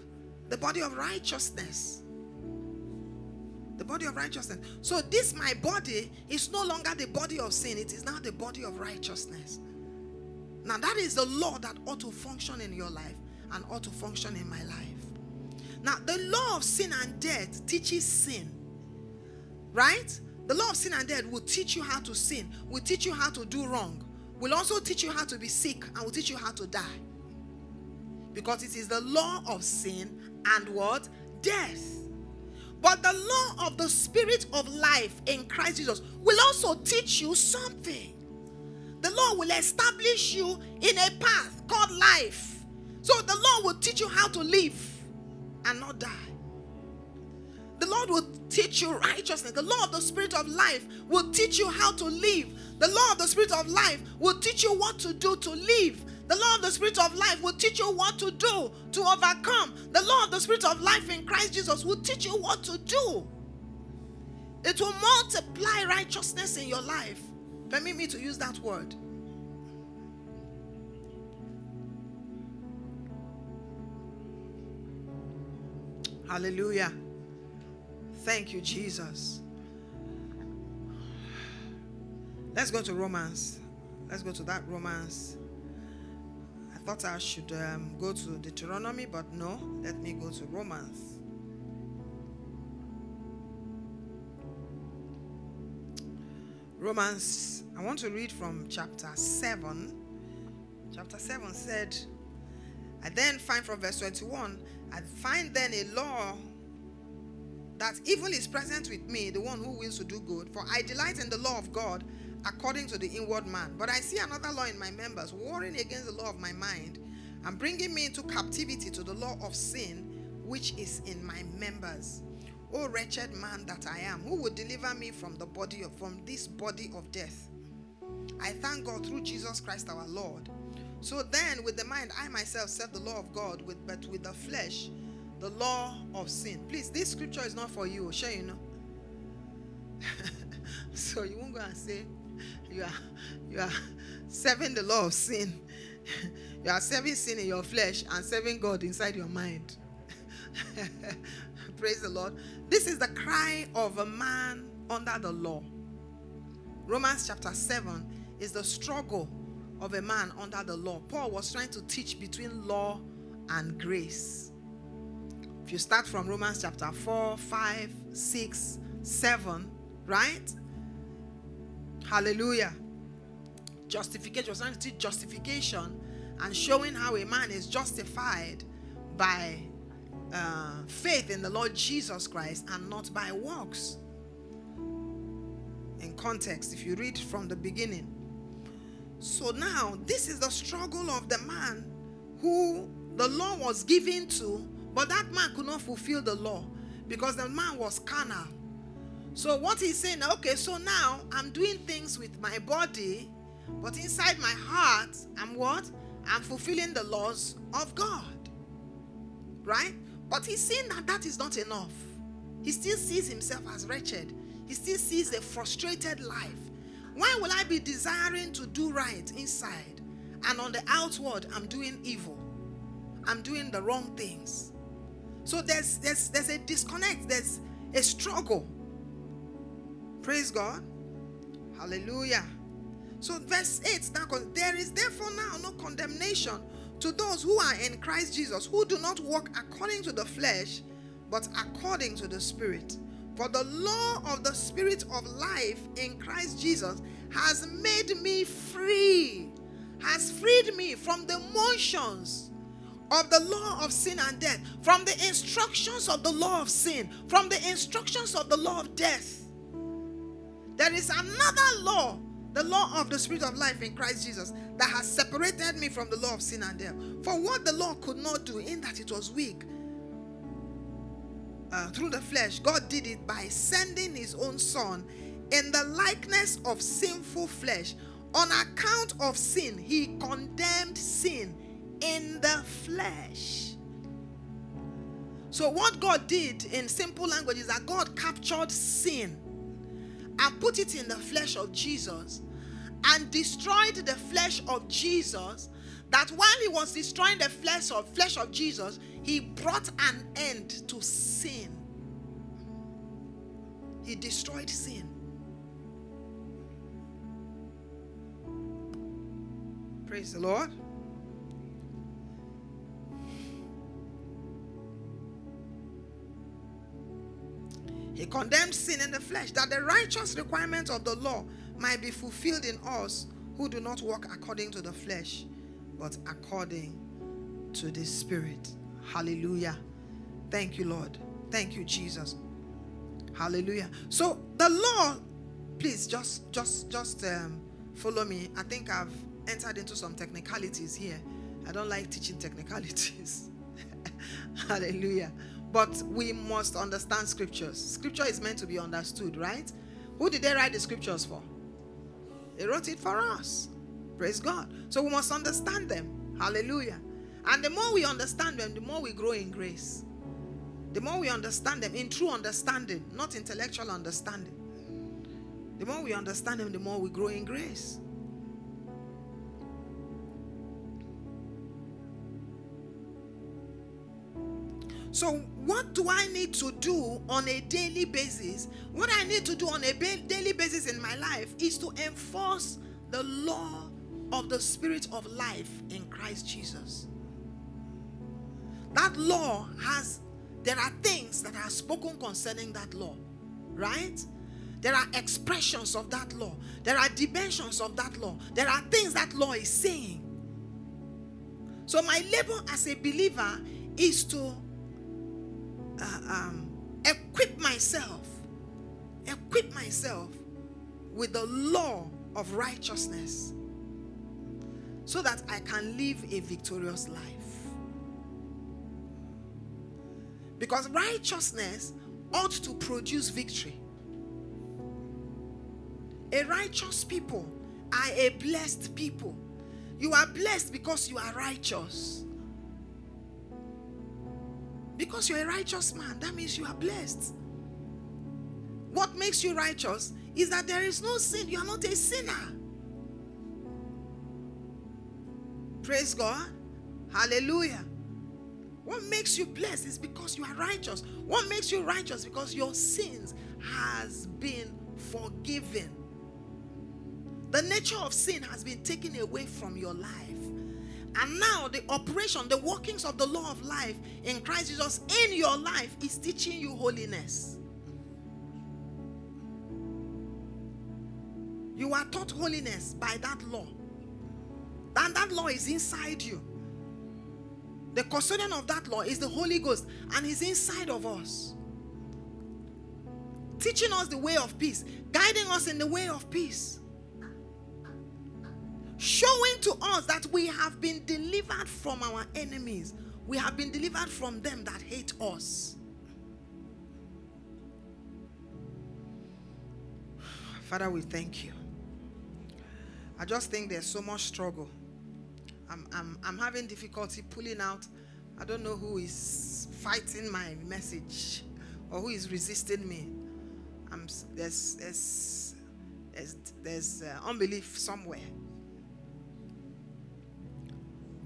The body of righteousness. The body of righteousness. So, this, my body, is no longer the body of sin, it is now the body of righteousness. Now, that is the law that ought to function in your life and ought to function in my life. Now, the law of sin and death teaches sin, right? The law of sin and death will teach you how to sin, will teach you how to do wrong will also teach you how to be sick and will teach you how to die. Because it is the law of sin and what? Death. But the law of the spirit of life in Christ Jesus will also teach you something. The law will establish you in a path called life. So the law will teach you how to live and not die. The Lord will teach you righteousness. The law of the Spirit of life will teach you how to live. The law of the Spirit of life will teach you what to do to live. The law of the Spirit of life will teach you what to do to overcome. The law of the Spirit of life in Christ Jesus will teach you what to do. It will multiply righteousness in your life. Permit me to use that word. Hallelujah. Thank you, Jesus. Let's go to Romans. Let's go to that Romans. I thought I should um, go to Deuteronomy, but no. Let me go to Romans. Romans, I want to read from chapter 7. Chapter 7 said, I then find from verse 21, I find then a law that evil is present with me, the one who wills to do good, for I delight in the law of God according to the inward man. But I see another law in my members, warring against the law of my mind, and bringing me into captivity to the law of sin, which is in my members. O wretched man that I am, who would deliver me from the body of, from this body of death? I thank God through Jesus Christ our Lord. So then, with the mind, I myself serve the law of God, with, but with the flesh, the law of sin. Please, this scripture is not for you. Sure, you know. so you won't go and say you are you are serving the law of sin. you are serving sin in your flesh and serving God inside your mind. Praise the Lord. This is the cry of a man under the law. Romans chapter 7 is the struggle of a man under the law. Paul was trying to teach between law and grace. If you start from Romans chapter 4, 5, 6, 7, right? Hallelujah. Justification was justification and showing how a man is justified by uh, faith in the Lord Jesus Christ and not by works. In context, if you read from the beginning. So now, this is the struggle of the man who the law was given to, but that man could not fulfill the law because the man was carnal. So, what he's saying, okay, so now I'm doing things with my body, but inside my heart, I'm what? I'm fulfilling the laws of God. Right? But he's saying that that is not enough. He still sees himself as wretched. He still sees a frustrated life. Why will I be desiring to do right inside and on the outward I'm doing evil? I'm doing the wrong things. So there's there's there's a disconnect, there's a struggle. Praise God. Hallelujah. So verse 8 now there is therefore now no condemnation to those who are in Christ Jesus, who do not walk according to the flesh, but according to the Spirit. For the law of the Spirit of life in Christ Jesus has made me free, has freed me from the motions of the law of sin and death, from the instructions of the law of sin, from the instructions of the law of death. There is another law the law of the Spirit of life in Christ Jesus that has separated me from the law of sin and death. For what the law could not do, in that it was weak uh, through the flesh, God did it by sending His own Son in the likeness of sinful flesh. On account of sin, He condemned sin in the flesh. So, what God did in simple language is that God captured sin and put it in the flesh of Jesus and destroyed the flesh of Jesus that while he was destroying the flesh of flesh of Jesus he brought an end to sin. He destroyed sin. Praise the lord He condemned sin in the flesh, that the righteous requirements of the law might be fulfilled in us who do not walk according to the flesh, but according to the Spirit. Hallelujah. Thank you, Lord. Thank you, Jesus. Hallelujah. So the law, please just just just um, follow me. I think I've entered into some technicalities here. I don't like teaching technicalities. Hallelujah. But we must understand scriptures. Scripture is meant to be understood, right? Who did they write the scriptures for? They wrote it for us. Praise God. So we must understand them. Hallelujah. And the more we understand them, the more we grow in grace. The more we understand them in true understanding, not intellectual understanding. The more we understand them, the more we grow in grace. So, what do I need to do on a daily basis? What I need to do on a daily basis in my life is to enforce the law of the Spirit of life in Christ Jesus. That law has, there are things that are spoken concerning that law, right? There are expressions of that law. There are dimensions of that law. There are things that law is saying. So, my labor as a believer is to uh, um, equip myself, equip myself with the law of righteousness so that I can live a victorious life. Because righteousness ought to produce victory. A righteous people are a blessed people. You are blessed because you are righteous. Because you're a righteous man, that means you are blessed. What makes you righteous is that there is no sin. You are not a sinner. Praise God. Hallelujah. What makes you blessed is because you are righteous. What makes you righteous because your sins has been forgiven. The nature of sin has been taken away from your life. And now the operation, the workings of the law of life in Christ Jesus in your life is teaching you holiness. You are taught holiness by that law. And that law is inside you. The custodian of that law is the Holy Ghost, and He's inside of us. Teaching us the way of peace, guiding us in the way of peace showing to us that we have been delivered from our enemies. We have been delivered from them that hate us. Father, we thank you. I just think there's so much struggle. I'm, I'm, I'm having difficulty pulling out. I don't know who is fighting my message or who is resisting me. I'm, there's, there's, there's, there's uh, unbelief somewhere.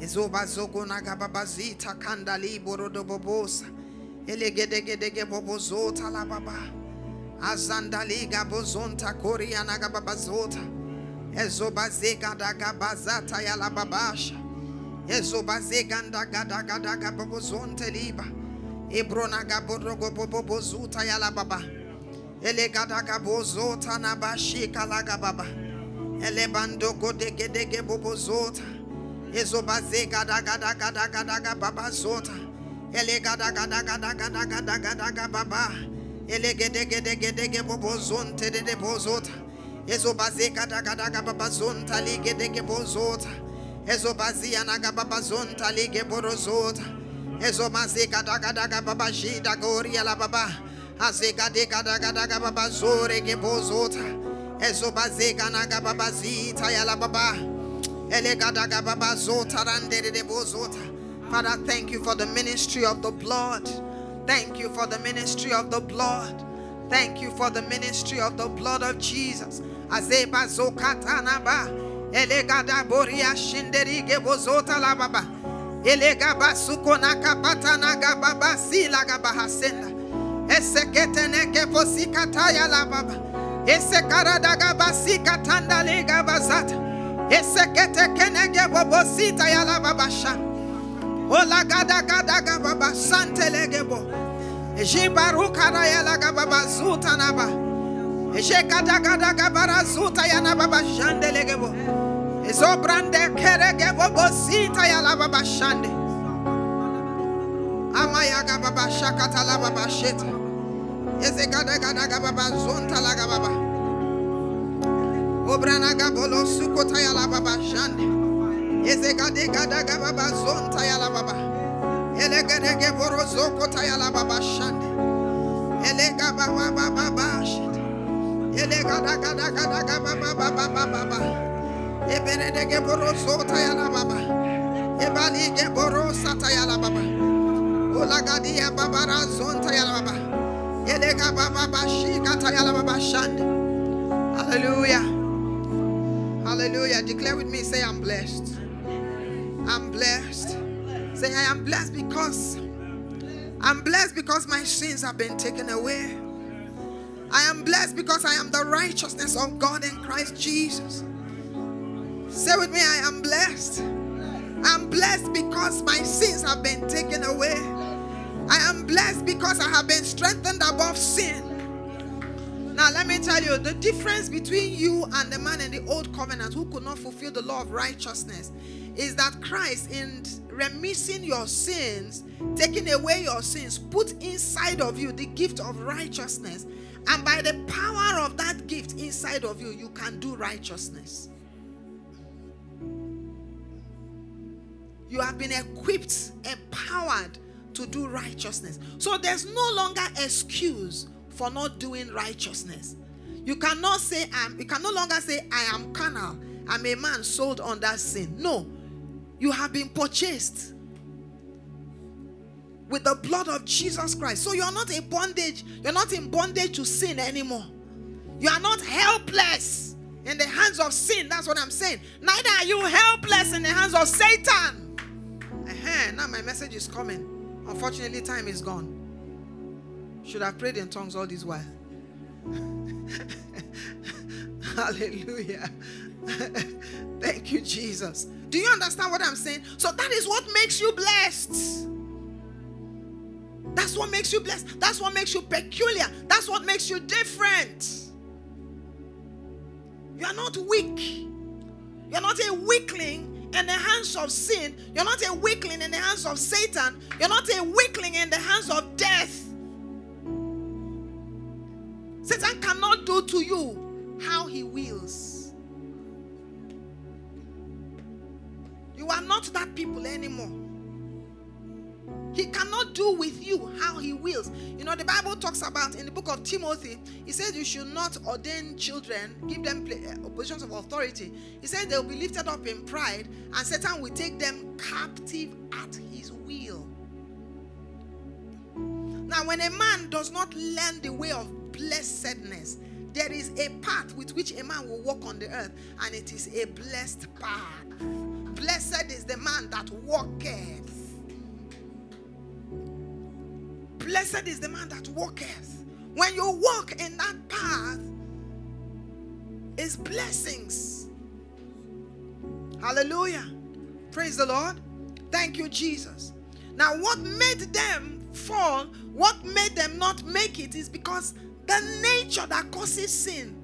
Ezoba zogona gababazita kandali borodo bobosa. Elegedegedege bobozota la baba. Azandali gabozonta koriana gababazota. Ezoba zegada gabazata ya la babasha. Ezoba zeganda gada gada gababozonte liba. Ebrona gaborogo bobozuta ya la baba. Ezobaze gada gada gada gada gada baba zota. Ele gada gada gada gada gada gada gada baba. Ele gede gede gede ge bobo zonte de de bozota. Ezobaze gada gada gada baba zonta li gede ge bozota. Ezobazi anaga baba zonta li ge borozota. Ezomaze gada gada gada baba jida gori ala baba. Azega de gada gada gada baba zore ge bozota. Ezobaze gana gada baba zita ya la baba. Father, thank you for the ministry of the blood. Thank you for the ministry of the blood. Thank you for the ministry of the blood of Jesus. Azeba zokatanaba. Elegada boria shinderige bozota la baba. Elegaba sukona kapatana gababa sila gabahasenda. Esekete neke posikataya la baba. Esekarada gabasika tanda lega bazata. Ola gada gada gababa santelege bo. Ejibarukara yala gababa zuta naba. Ejekada gada gabara zuta yana baba shandelegebo. Ezobrande keregebo bosita yala baba shande. Amayaga baba shakata la baba sheta. Ezegada gada gababa zonta la gababa. Obrana gabolo sukota yala baba shande. Ezegade gada gababa zonta yala baba. Elegedege borozoko tayala baba shande. Elega baba baba baba shit. Elega da gada gada gaba baba baba baba. Eberedege borozo tayala baba. Ebalige borosa tayala baba. Olagadia baba razon tayala baba. Elega baba bashika tayala baba shande. Hallelujah. Hallelujah. Declare with me, say I'm blessed. I'm blessed. Say, I am blessed because I'm blessed because my sins have been taken away. I am blessed because I am the righteousness of God in Christ Jesus. Say with me, I am blessed. I'm blessed because my sins have been taken away. I am blessed because I have been strengthened above sin. Now, let me tell you the difference between you and the man in the old covenant who could not fulfill the law of righteousness is that Christ, in remitting your sins, taking away your sins, put inside of you the gift of righteousness. And by the power of that gift inside of you, you can do righteousness. You have been equipped, empowered to do righteousness. So there's no longer excuse for not doing righteousness. You cannot say I'm you can no longer say I am carnal. I'm a man sold under sin. No. You have been purchased with the blood of Jesus Christ. So you're not in bondage. You're not in bondage to sin anymore. You are not helpless in the hands of sin. That's what I'm saying. Neither are you helpless in the hands of Satan. Uh-huh. Now my message is coming. Unfortunately, time is gone. Should have prayed in tongues all this while. Hallelujah. Thank you, Jesus. Do you understand what I'm saying? So that is what makes you blessed. That's what makes you blessed. That's what makes you peculiar. That's what makes you different. You are not weak. You're not a weakling in the hands of sin. You're not a weakling in the hands of Satan. You're not a weakling in the hands of death. Satan cannot do to you how he wills. You are not that people anymore. He cannot do with you how he wills. You know, the Bible talks about in the book of Timothy, he says you should not ordain children, give them uh, positions of authority. He said they will be lifted up in pride, and Satan will take them captive at his will. Now, when a man does not learn the way of blessedness. There is a path with which a man will walk on the earth, and it is a blessed path. Blessed is the man that walketh. Blessed is the man that walketh. When you walk in that path, is blessings. Hallelujah. Praise the Lord. Thank you, Jesus. Now, what made them fall, what made them not make it is because the nature that causes sin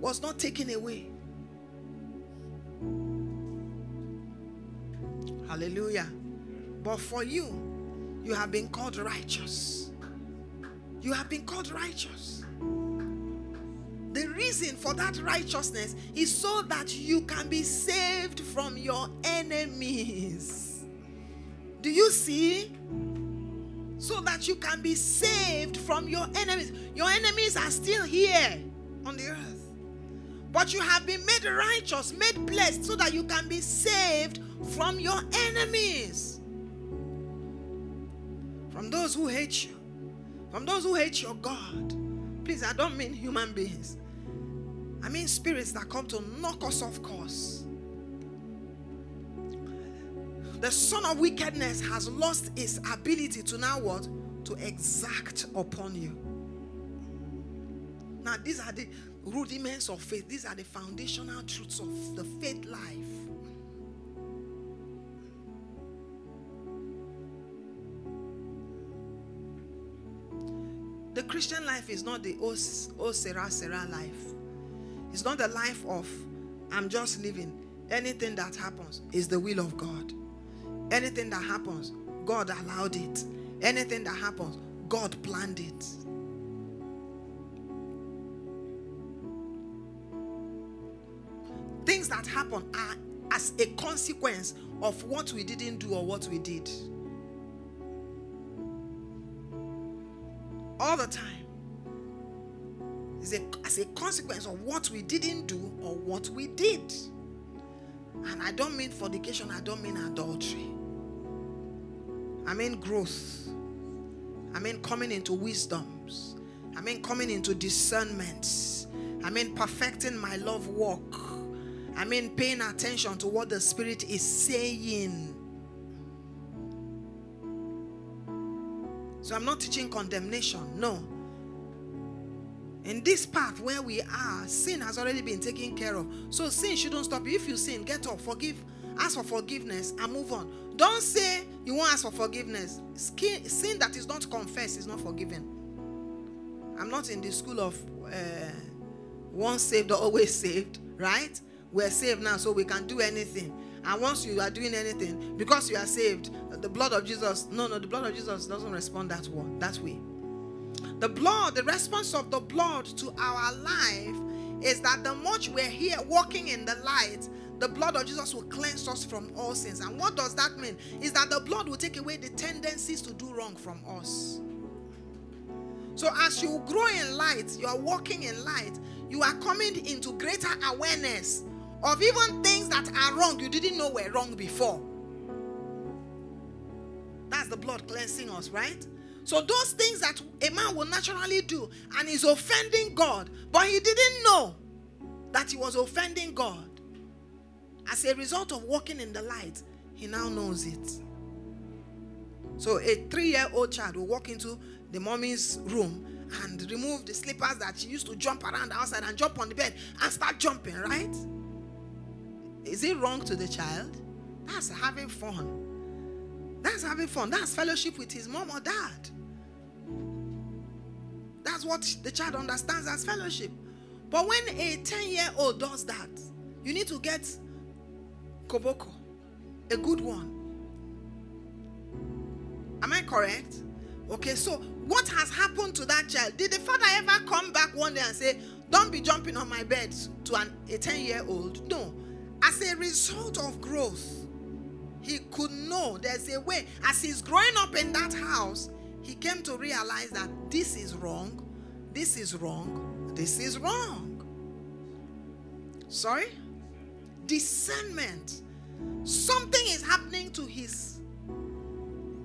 was not taken away. Hallelujah. But for you, you have been called righteous. You have been called righteous. The reason for that righteousness is so that you can be saved from your enemies. Do you see? So that you can be saved from your enemies. Your enemies are still here on the earth. But you have been made righteous, made blessed, so that you can be saved from your enemies. From those who hate you, from those who hate your God. Please, I don't mean human beings, I mean spirits that come to knock us off course the son of wickedness has lost his ability to now what? To exact upon you. Now, these are the rudiments of faith, these are the foundational truths of the faith life. The Christian life is not the oh, oh Sarah Sarah life. It's not the life of I'm just living. Anything that happens is the will of God. Anything that happens, God allowed it. Anything that happens, God planned it. Things that happen are as a consequence of what we didn't do or what we did. All the time. Is a, as a consequence of what we didn't do or what we did. And I don't mean fornication, I don't mean adultery. I mean growth. I mean coming into wisdoms. I mean coming into discernments. I mean perfecting my love walk. I mean paying attention to what the Spirit is saying. So I'm not teaching condemnation. No. In this path where we are, sin has already been taken care of. So sin shouldn't stop you. If you sin, get up, forgive, ask for forgiveness, and move on. Don't say you won't ask for forgiveness. Sin that is not confessed is not forgiven. I'm not in the school of uh, once saved, or always saved, right? We're saved now, so we can do anything. And once you are doing anything, because you are saved, the blood of Jesus, no, no, the blood of Jesus doesn't respond that that way. The blood, the response of the blood to our life is that the much we're here walking in the light, the blood of Jesus will cleanse us from all sins. And what does that mean? Is that the blood will take away the tendencies to do wrong from us. So as you grow in light, you are walking in light, you are coming into greater awareness of even things that are wrong you didn't know were wrong before. That's the blood cleansing us, right? So those things that a man will naturally do and is offending God, but he didn't know that he was offending God. As a result of walking in the light, he now knows it. So a three-year-old child will walk into the mommy's room and remove the slippers that she used to jump around outside and jump on the bed and start jumping, right? Is it wrong to the child? That's having fun. That's having fun. That's fellowship with his mom or dad. That's what the child understands as fellowship. But when a 10 year old does that, you need to get Koboko, a good one. Am I correct? Okay, so what has happened to that child? Did the father ever come back one day and say, Don't be jumping on my bed to an, a 10 year old? No. As a result of growth, he could know there's a way. As he's growing up in that house, he came to realize that this is wrong, this is wrong, this is wrong. Sorry? Discernment. Something is happening to his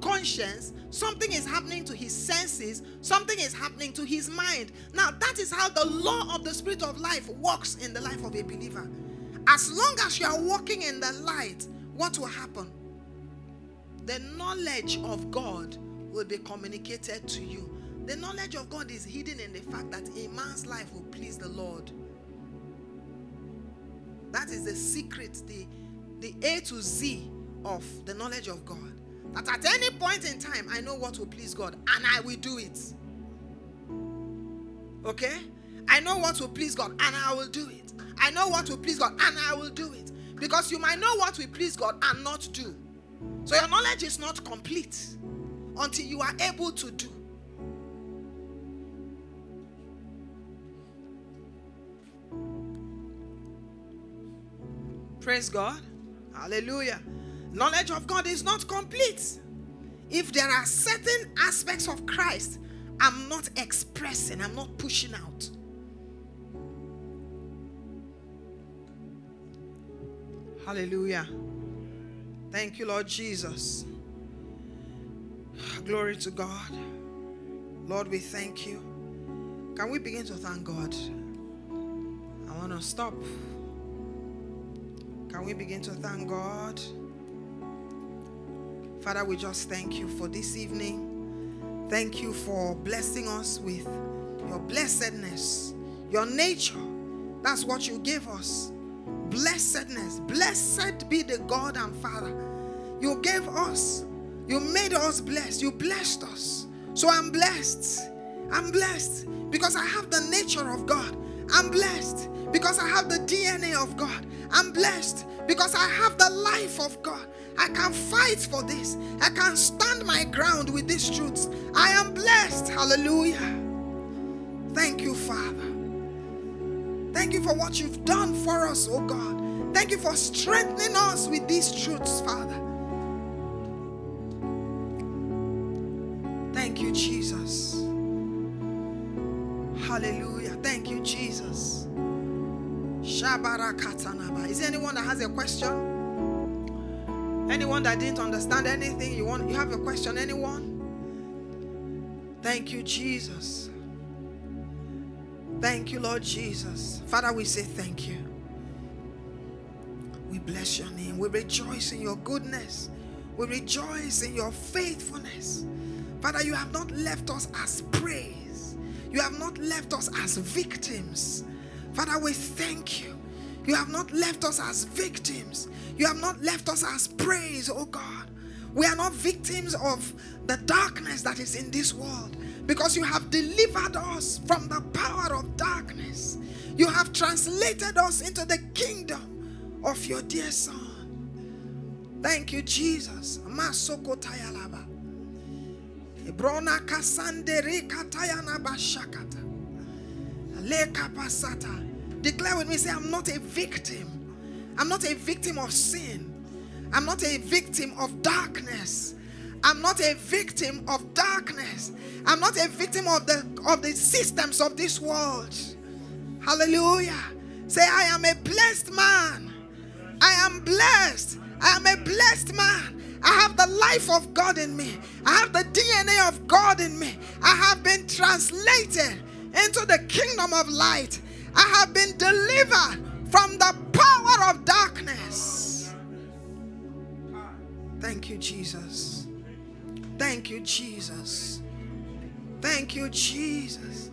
conscience, something is happening to his senses, something is happening to his mind. Now, that is how the law of the Spirit of life works in the life of a believer. As long as you are walking in the light, what will happen? The knowledge of God will be communicated to you. The knowledge of God is hidden in the fact that a man's life will please the Lord. That is the secret, the, the A to Z of the knowledge of God. That at any point in time, I know what will please God and I will do it. Okay? I know what will please God and I will do it. I know what will please God and I will do it. Because you might know what will please God and not do. So your knowledge is not complete until you are able to do. Praise God. Hallelujah. Knowledge of God is not complete. If there are certain aspects of Christ I'm not expressing, I'm not pushing out. Hallelujah. Thank you, Lord Jesus. Glory to God. Lord, we thank you. Can we begin to thank God? I want to stop. Can we begin to thank God? Father, we just thank you for this evening. Thank you for blessing us with your blessedness, your nature. That's what you gave us. Blessedness. Blessed be the God and Father. You gave us. You made us blessed. You blessed us. So I'm blessed. I'm blessed because I have the nature of God. I'm blessed because I have the DNA of God. I'm blessed because I have the life of God. I can fight for this. I can stand my ground with these truths. I am blessed. Hallelujah. Thank you, Father. Thank you for what you've done for us, oh God. Thank you for strengthening us with these truths, Father. Thank you, Jesus. Hallelujah. Thank you, Jesus. Is there anyone that has a question? Anyone that didn't understand anything, you want you have a question, anyone? Thank you, Jesus. Thank you, Lord Jesus. Father, we say thank you. We bless your name. We rejoice in your goodness. We rejoice in your faithfulness. Father, you have not left us as praise. You have not left us as victims. Father, we thank you. You have not left us as victims. You have not left us as praise, oh God. We are not victims of the darkness that is in this world because you have delivered us from the power of darkness. You have translated us into the kingdom of your dear Son. Thank you, Jesus. Declare with me, say, I'm not a victim. I'm not a victim of sin. I'm not a victim of darkness. I'm not a victim of darkness. I'm not a victim of the of the systems of this world. Hallelujah. Say, I am a blessed man. I am blessed. I am a blessed man. I have the life of God in me. I have the DNA of God in me. I have been translated into the kingdom of light. I have been delivered from the power of darkness. Thank you, Jesus. Thank you, Jesus. Thank you, Jesus.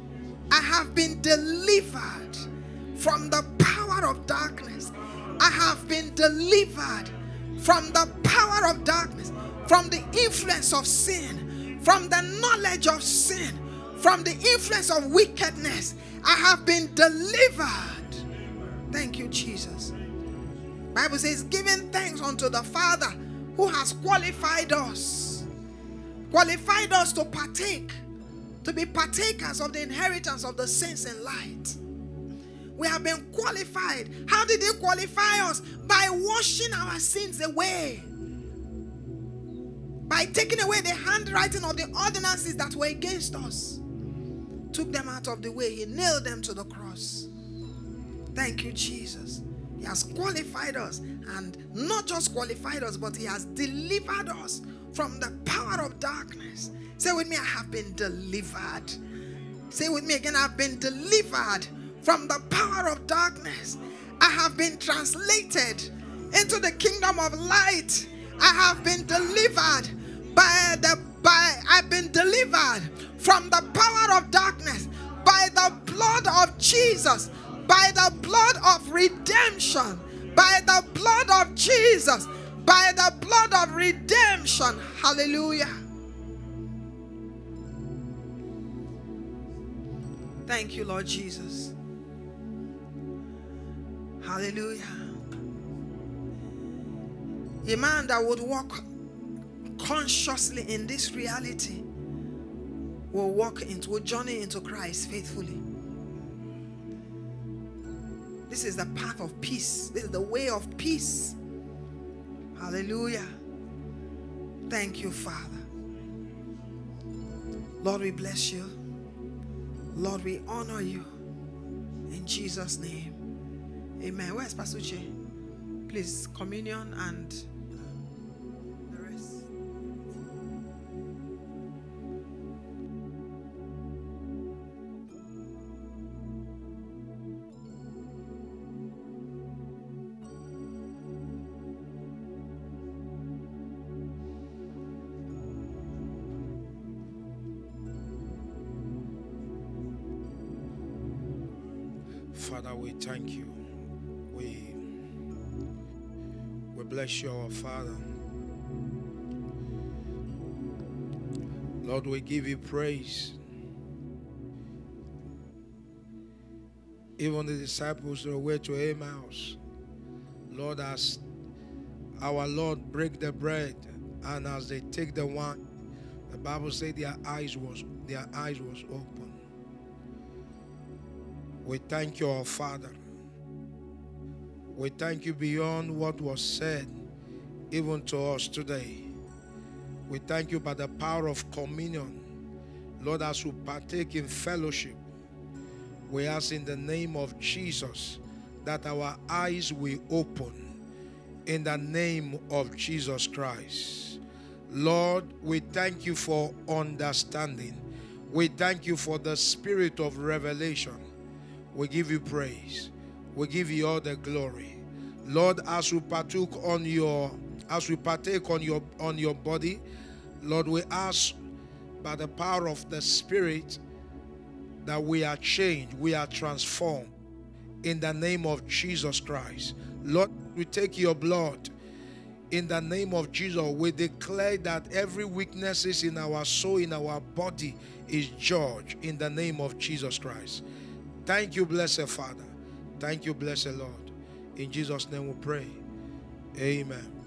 I have been delivered from the power of darkness. I have been delivered from the power of darkness, from the influence of sin, from the knowledge of sin, from the influence of wickedness. I have been delivered. Thank you, Jesus. Bible says, giving thanks unto the Father who has qualified us, qualified us to partake, to be partakers of the inheritance of the saints in light. We have been qualified. How did He qualify us? By washing our sins away. By taking away the handwriting of the ordinances that were against us took them out of the way. He nailed them to the cross. Thank you, Jesus. He has qualified us and not just qualified us, but He has delivered us from the power of darkness. Say with me, I have been delivered. Say with me again, I've been delivered from the power of darkness. I have been translated into the kingdom of light. I have been delivered by the by I've been delivered from the power of darkness by the blood of Jesus, by the blood of redemption, by the blood of Jesus, by the blood of redemption. Hallelujah. Thank you, Lord Jesus. Hallelujah. A man that would walk consciously in this reality will walk into, will journey into Christ faithfully. This is the path of peace. This is the way of peace. Hallelujah. Thank you, Father. Lord, we bless you. Lord, we honor you. In Jesus' name. Amen. Where's Pastor Uche? Please, communion and Father, we thank you. We, we bless you, our Father. Lord, we give you praise. Even the disciples were the way to Emmaus, Lord, as our Lord break the bread and as they take the wine, the Bible said their eyes was their eyes was open. We thank you, our Father. We thank you beyond what was said, even to us today. We thank you by the power of communion. Lord, as we partake in fellowship, we ask in the name of Jesus that our eyes will open in the name of Jesus Christ. Lord, we thank you for understanding. We thank you for the spirit of revelation. We give you praise. We give you all the glory. Lord, as we partook on your as we partake on your on your body, Lord, we ask by the power of the Spirit that we are changed, we are transformed in the name of Jesus Christ. Lord, we take your blood in the name of Jesus. We declare that every weaknesses in our soul, in our body, is judged in the name of Jesus Christ. Thank you, blessed Father. Thank you, blessed Lord. In Jesus' name we pray. Amen.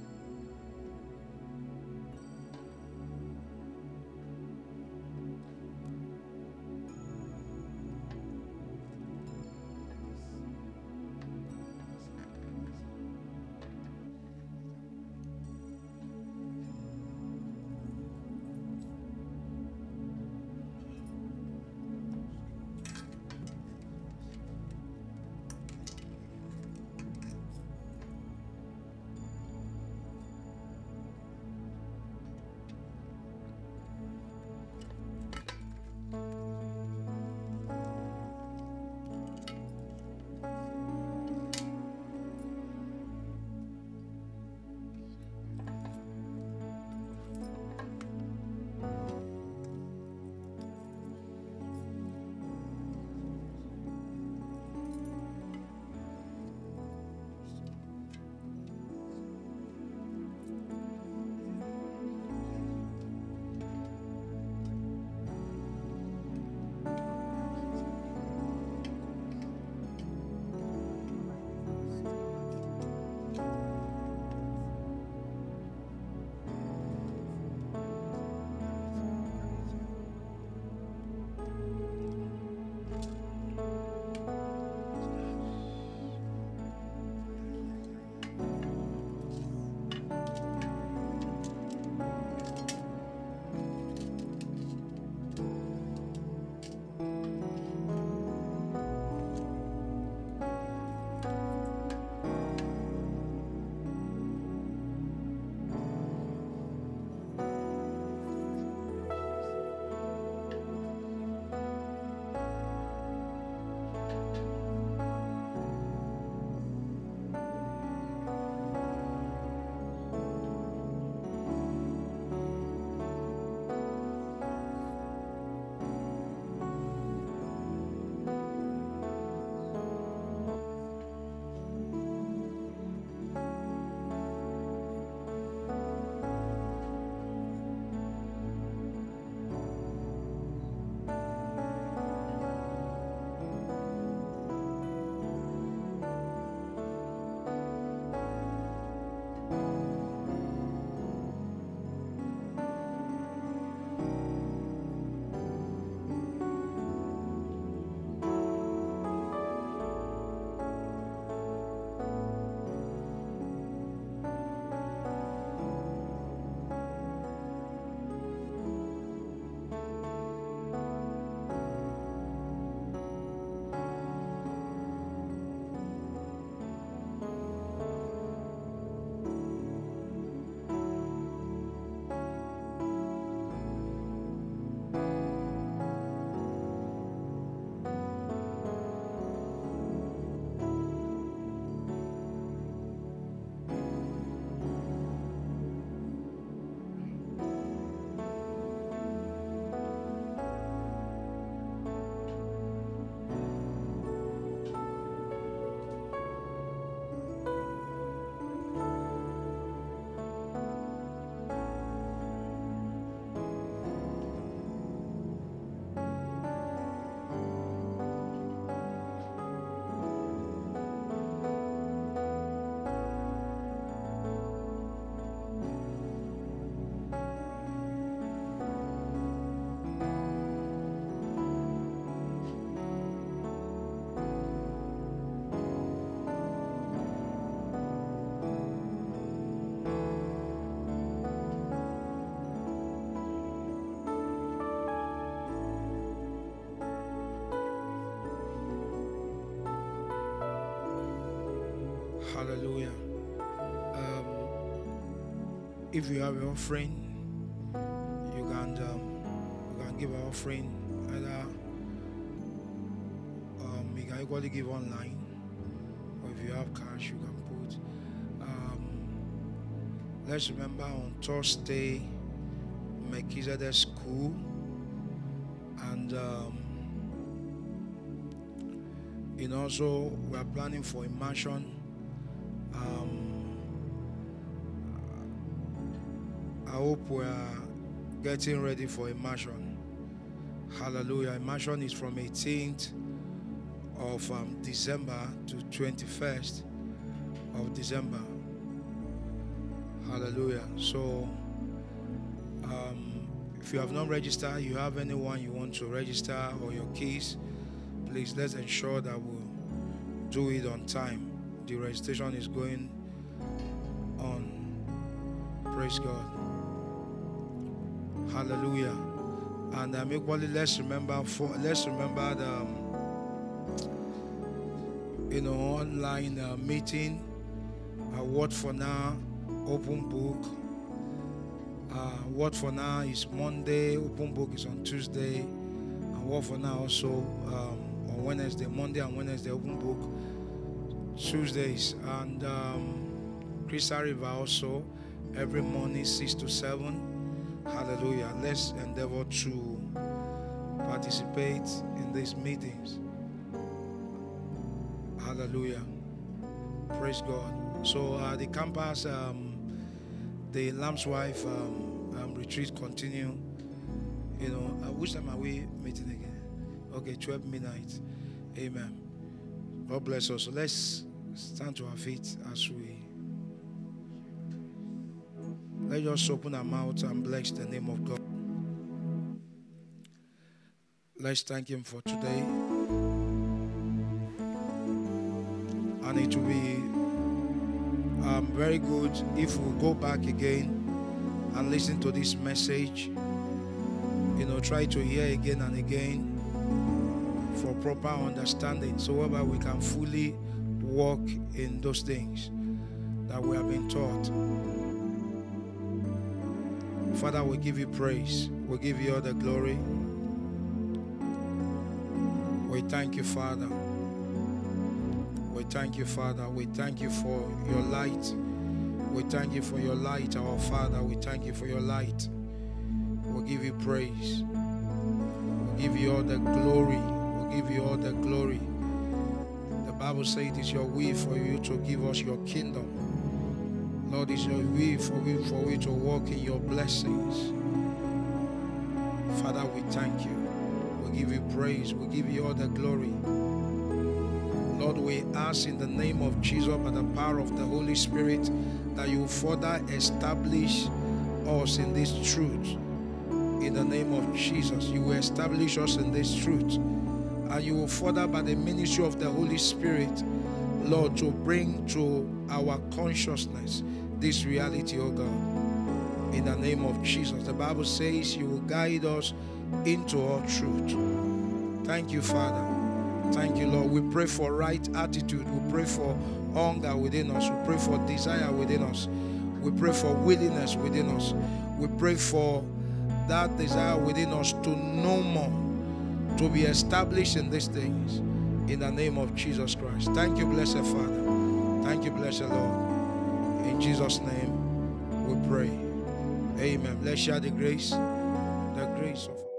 Hallelujah. Um, if you have your offering, you can um, you can give an offering. Either um, you can equally give online, or if you have cash, you can put. Um, let's remember on Thursday, Melchizedek School, and um, you know, we are planning for immersion. Um, I we are getting ready for immersion. Hallelujah. Immersion is from 18th of um, December to 21st of December. Hallelujah. So, um, if you have not registered, you have anyone you want to register or your keys, please let's ensure that we'll do it on time. The registration is going on. Praise God. Hallelujah. And um, equally, let's remember for let's remember the um, you know online uh, meeting. Uh, what for now? Open book. Uh, what for now is Monday. Open book is on Tuesday, and what for now also um, on Wednesday. Monday and Wednesday open book. Tuesdays and um, Crystal River also every morning six to seven. Hallelujah. Let's endeavor to participate in these meetings. Hallelujah. Praise God. So uh, the campus, um, the Lamb's Wife um, um, retreat continue. You know, uh, which time are we meeting again? Okay, 12 midnight. Amen. God bless us. So let's stand to our feet as we let us just open our mouth and bless the name of God. Let's thank Him for today. And it will be um, very good if we go back again and listen to this message. You know, try to hear again and again for proper understanding so that we can fully walk in those things that we have been taught. Father, we give you praise. We give you all the glory. We thank you, Father. We thank you, Father. We thank you for your light. We thank you for your light, our Father. We thank you for your light. We give you praise. We give you all the glory. We give you all the glory. The Bible says it is your will for you to give us your kingdom. Lord, it's your will for we for we to walk in your blessings. Father, we thank you. We give you praise. We give you all the glory. Lord, we ask in the name of Jesus by the power of the Holy Spirit that you further establish us in this truth. In the name of Jesus, you will establish us in this truth. And you will further by the ministry of the Holy Spirit, Lord, to bring to our consciousness this reality, oh God. In the name of Jesus. The Bible says you will guide us into all truth. Thank you, Father. Thank you, Lord. We pray for right attitude. We pray for hunger within us. We pray for desire within us. We pray for willingness within us. We pray for that desire within us to know more, to be established in these things. In the name of Jesus Christ. Thank you, blessed Father. Thank you, blessed Lord. In Jesus' name we pray. Amen. Let's share the grace. The grace of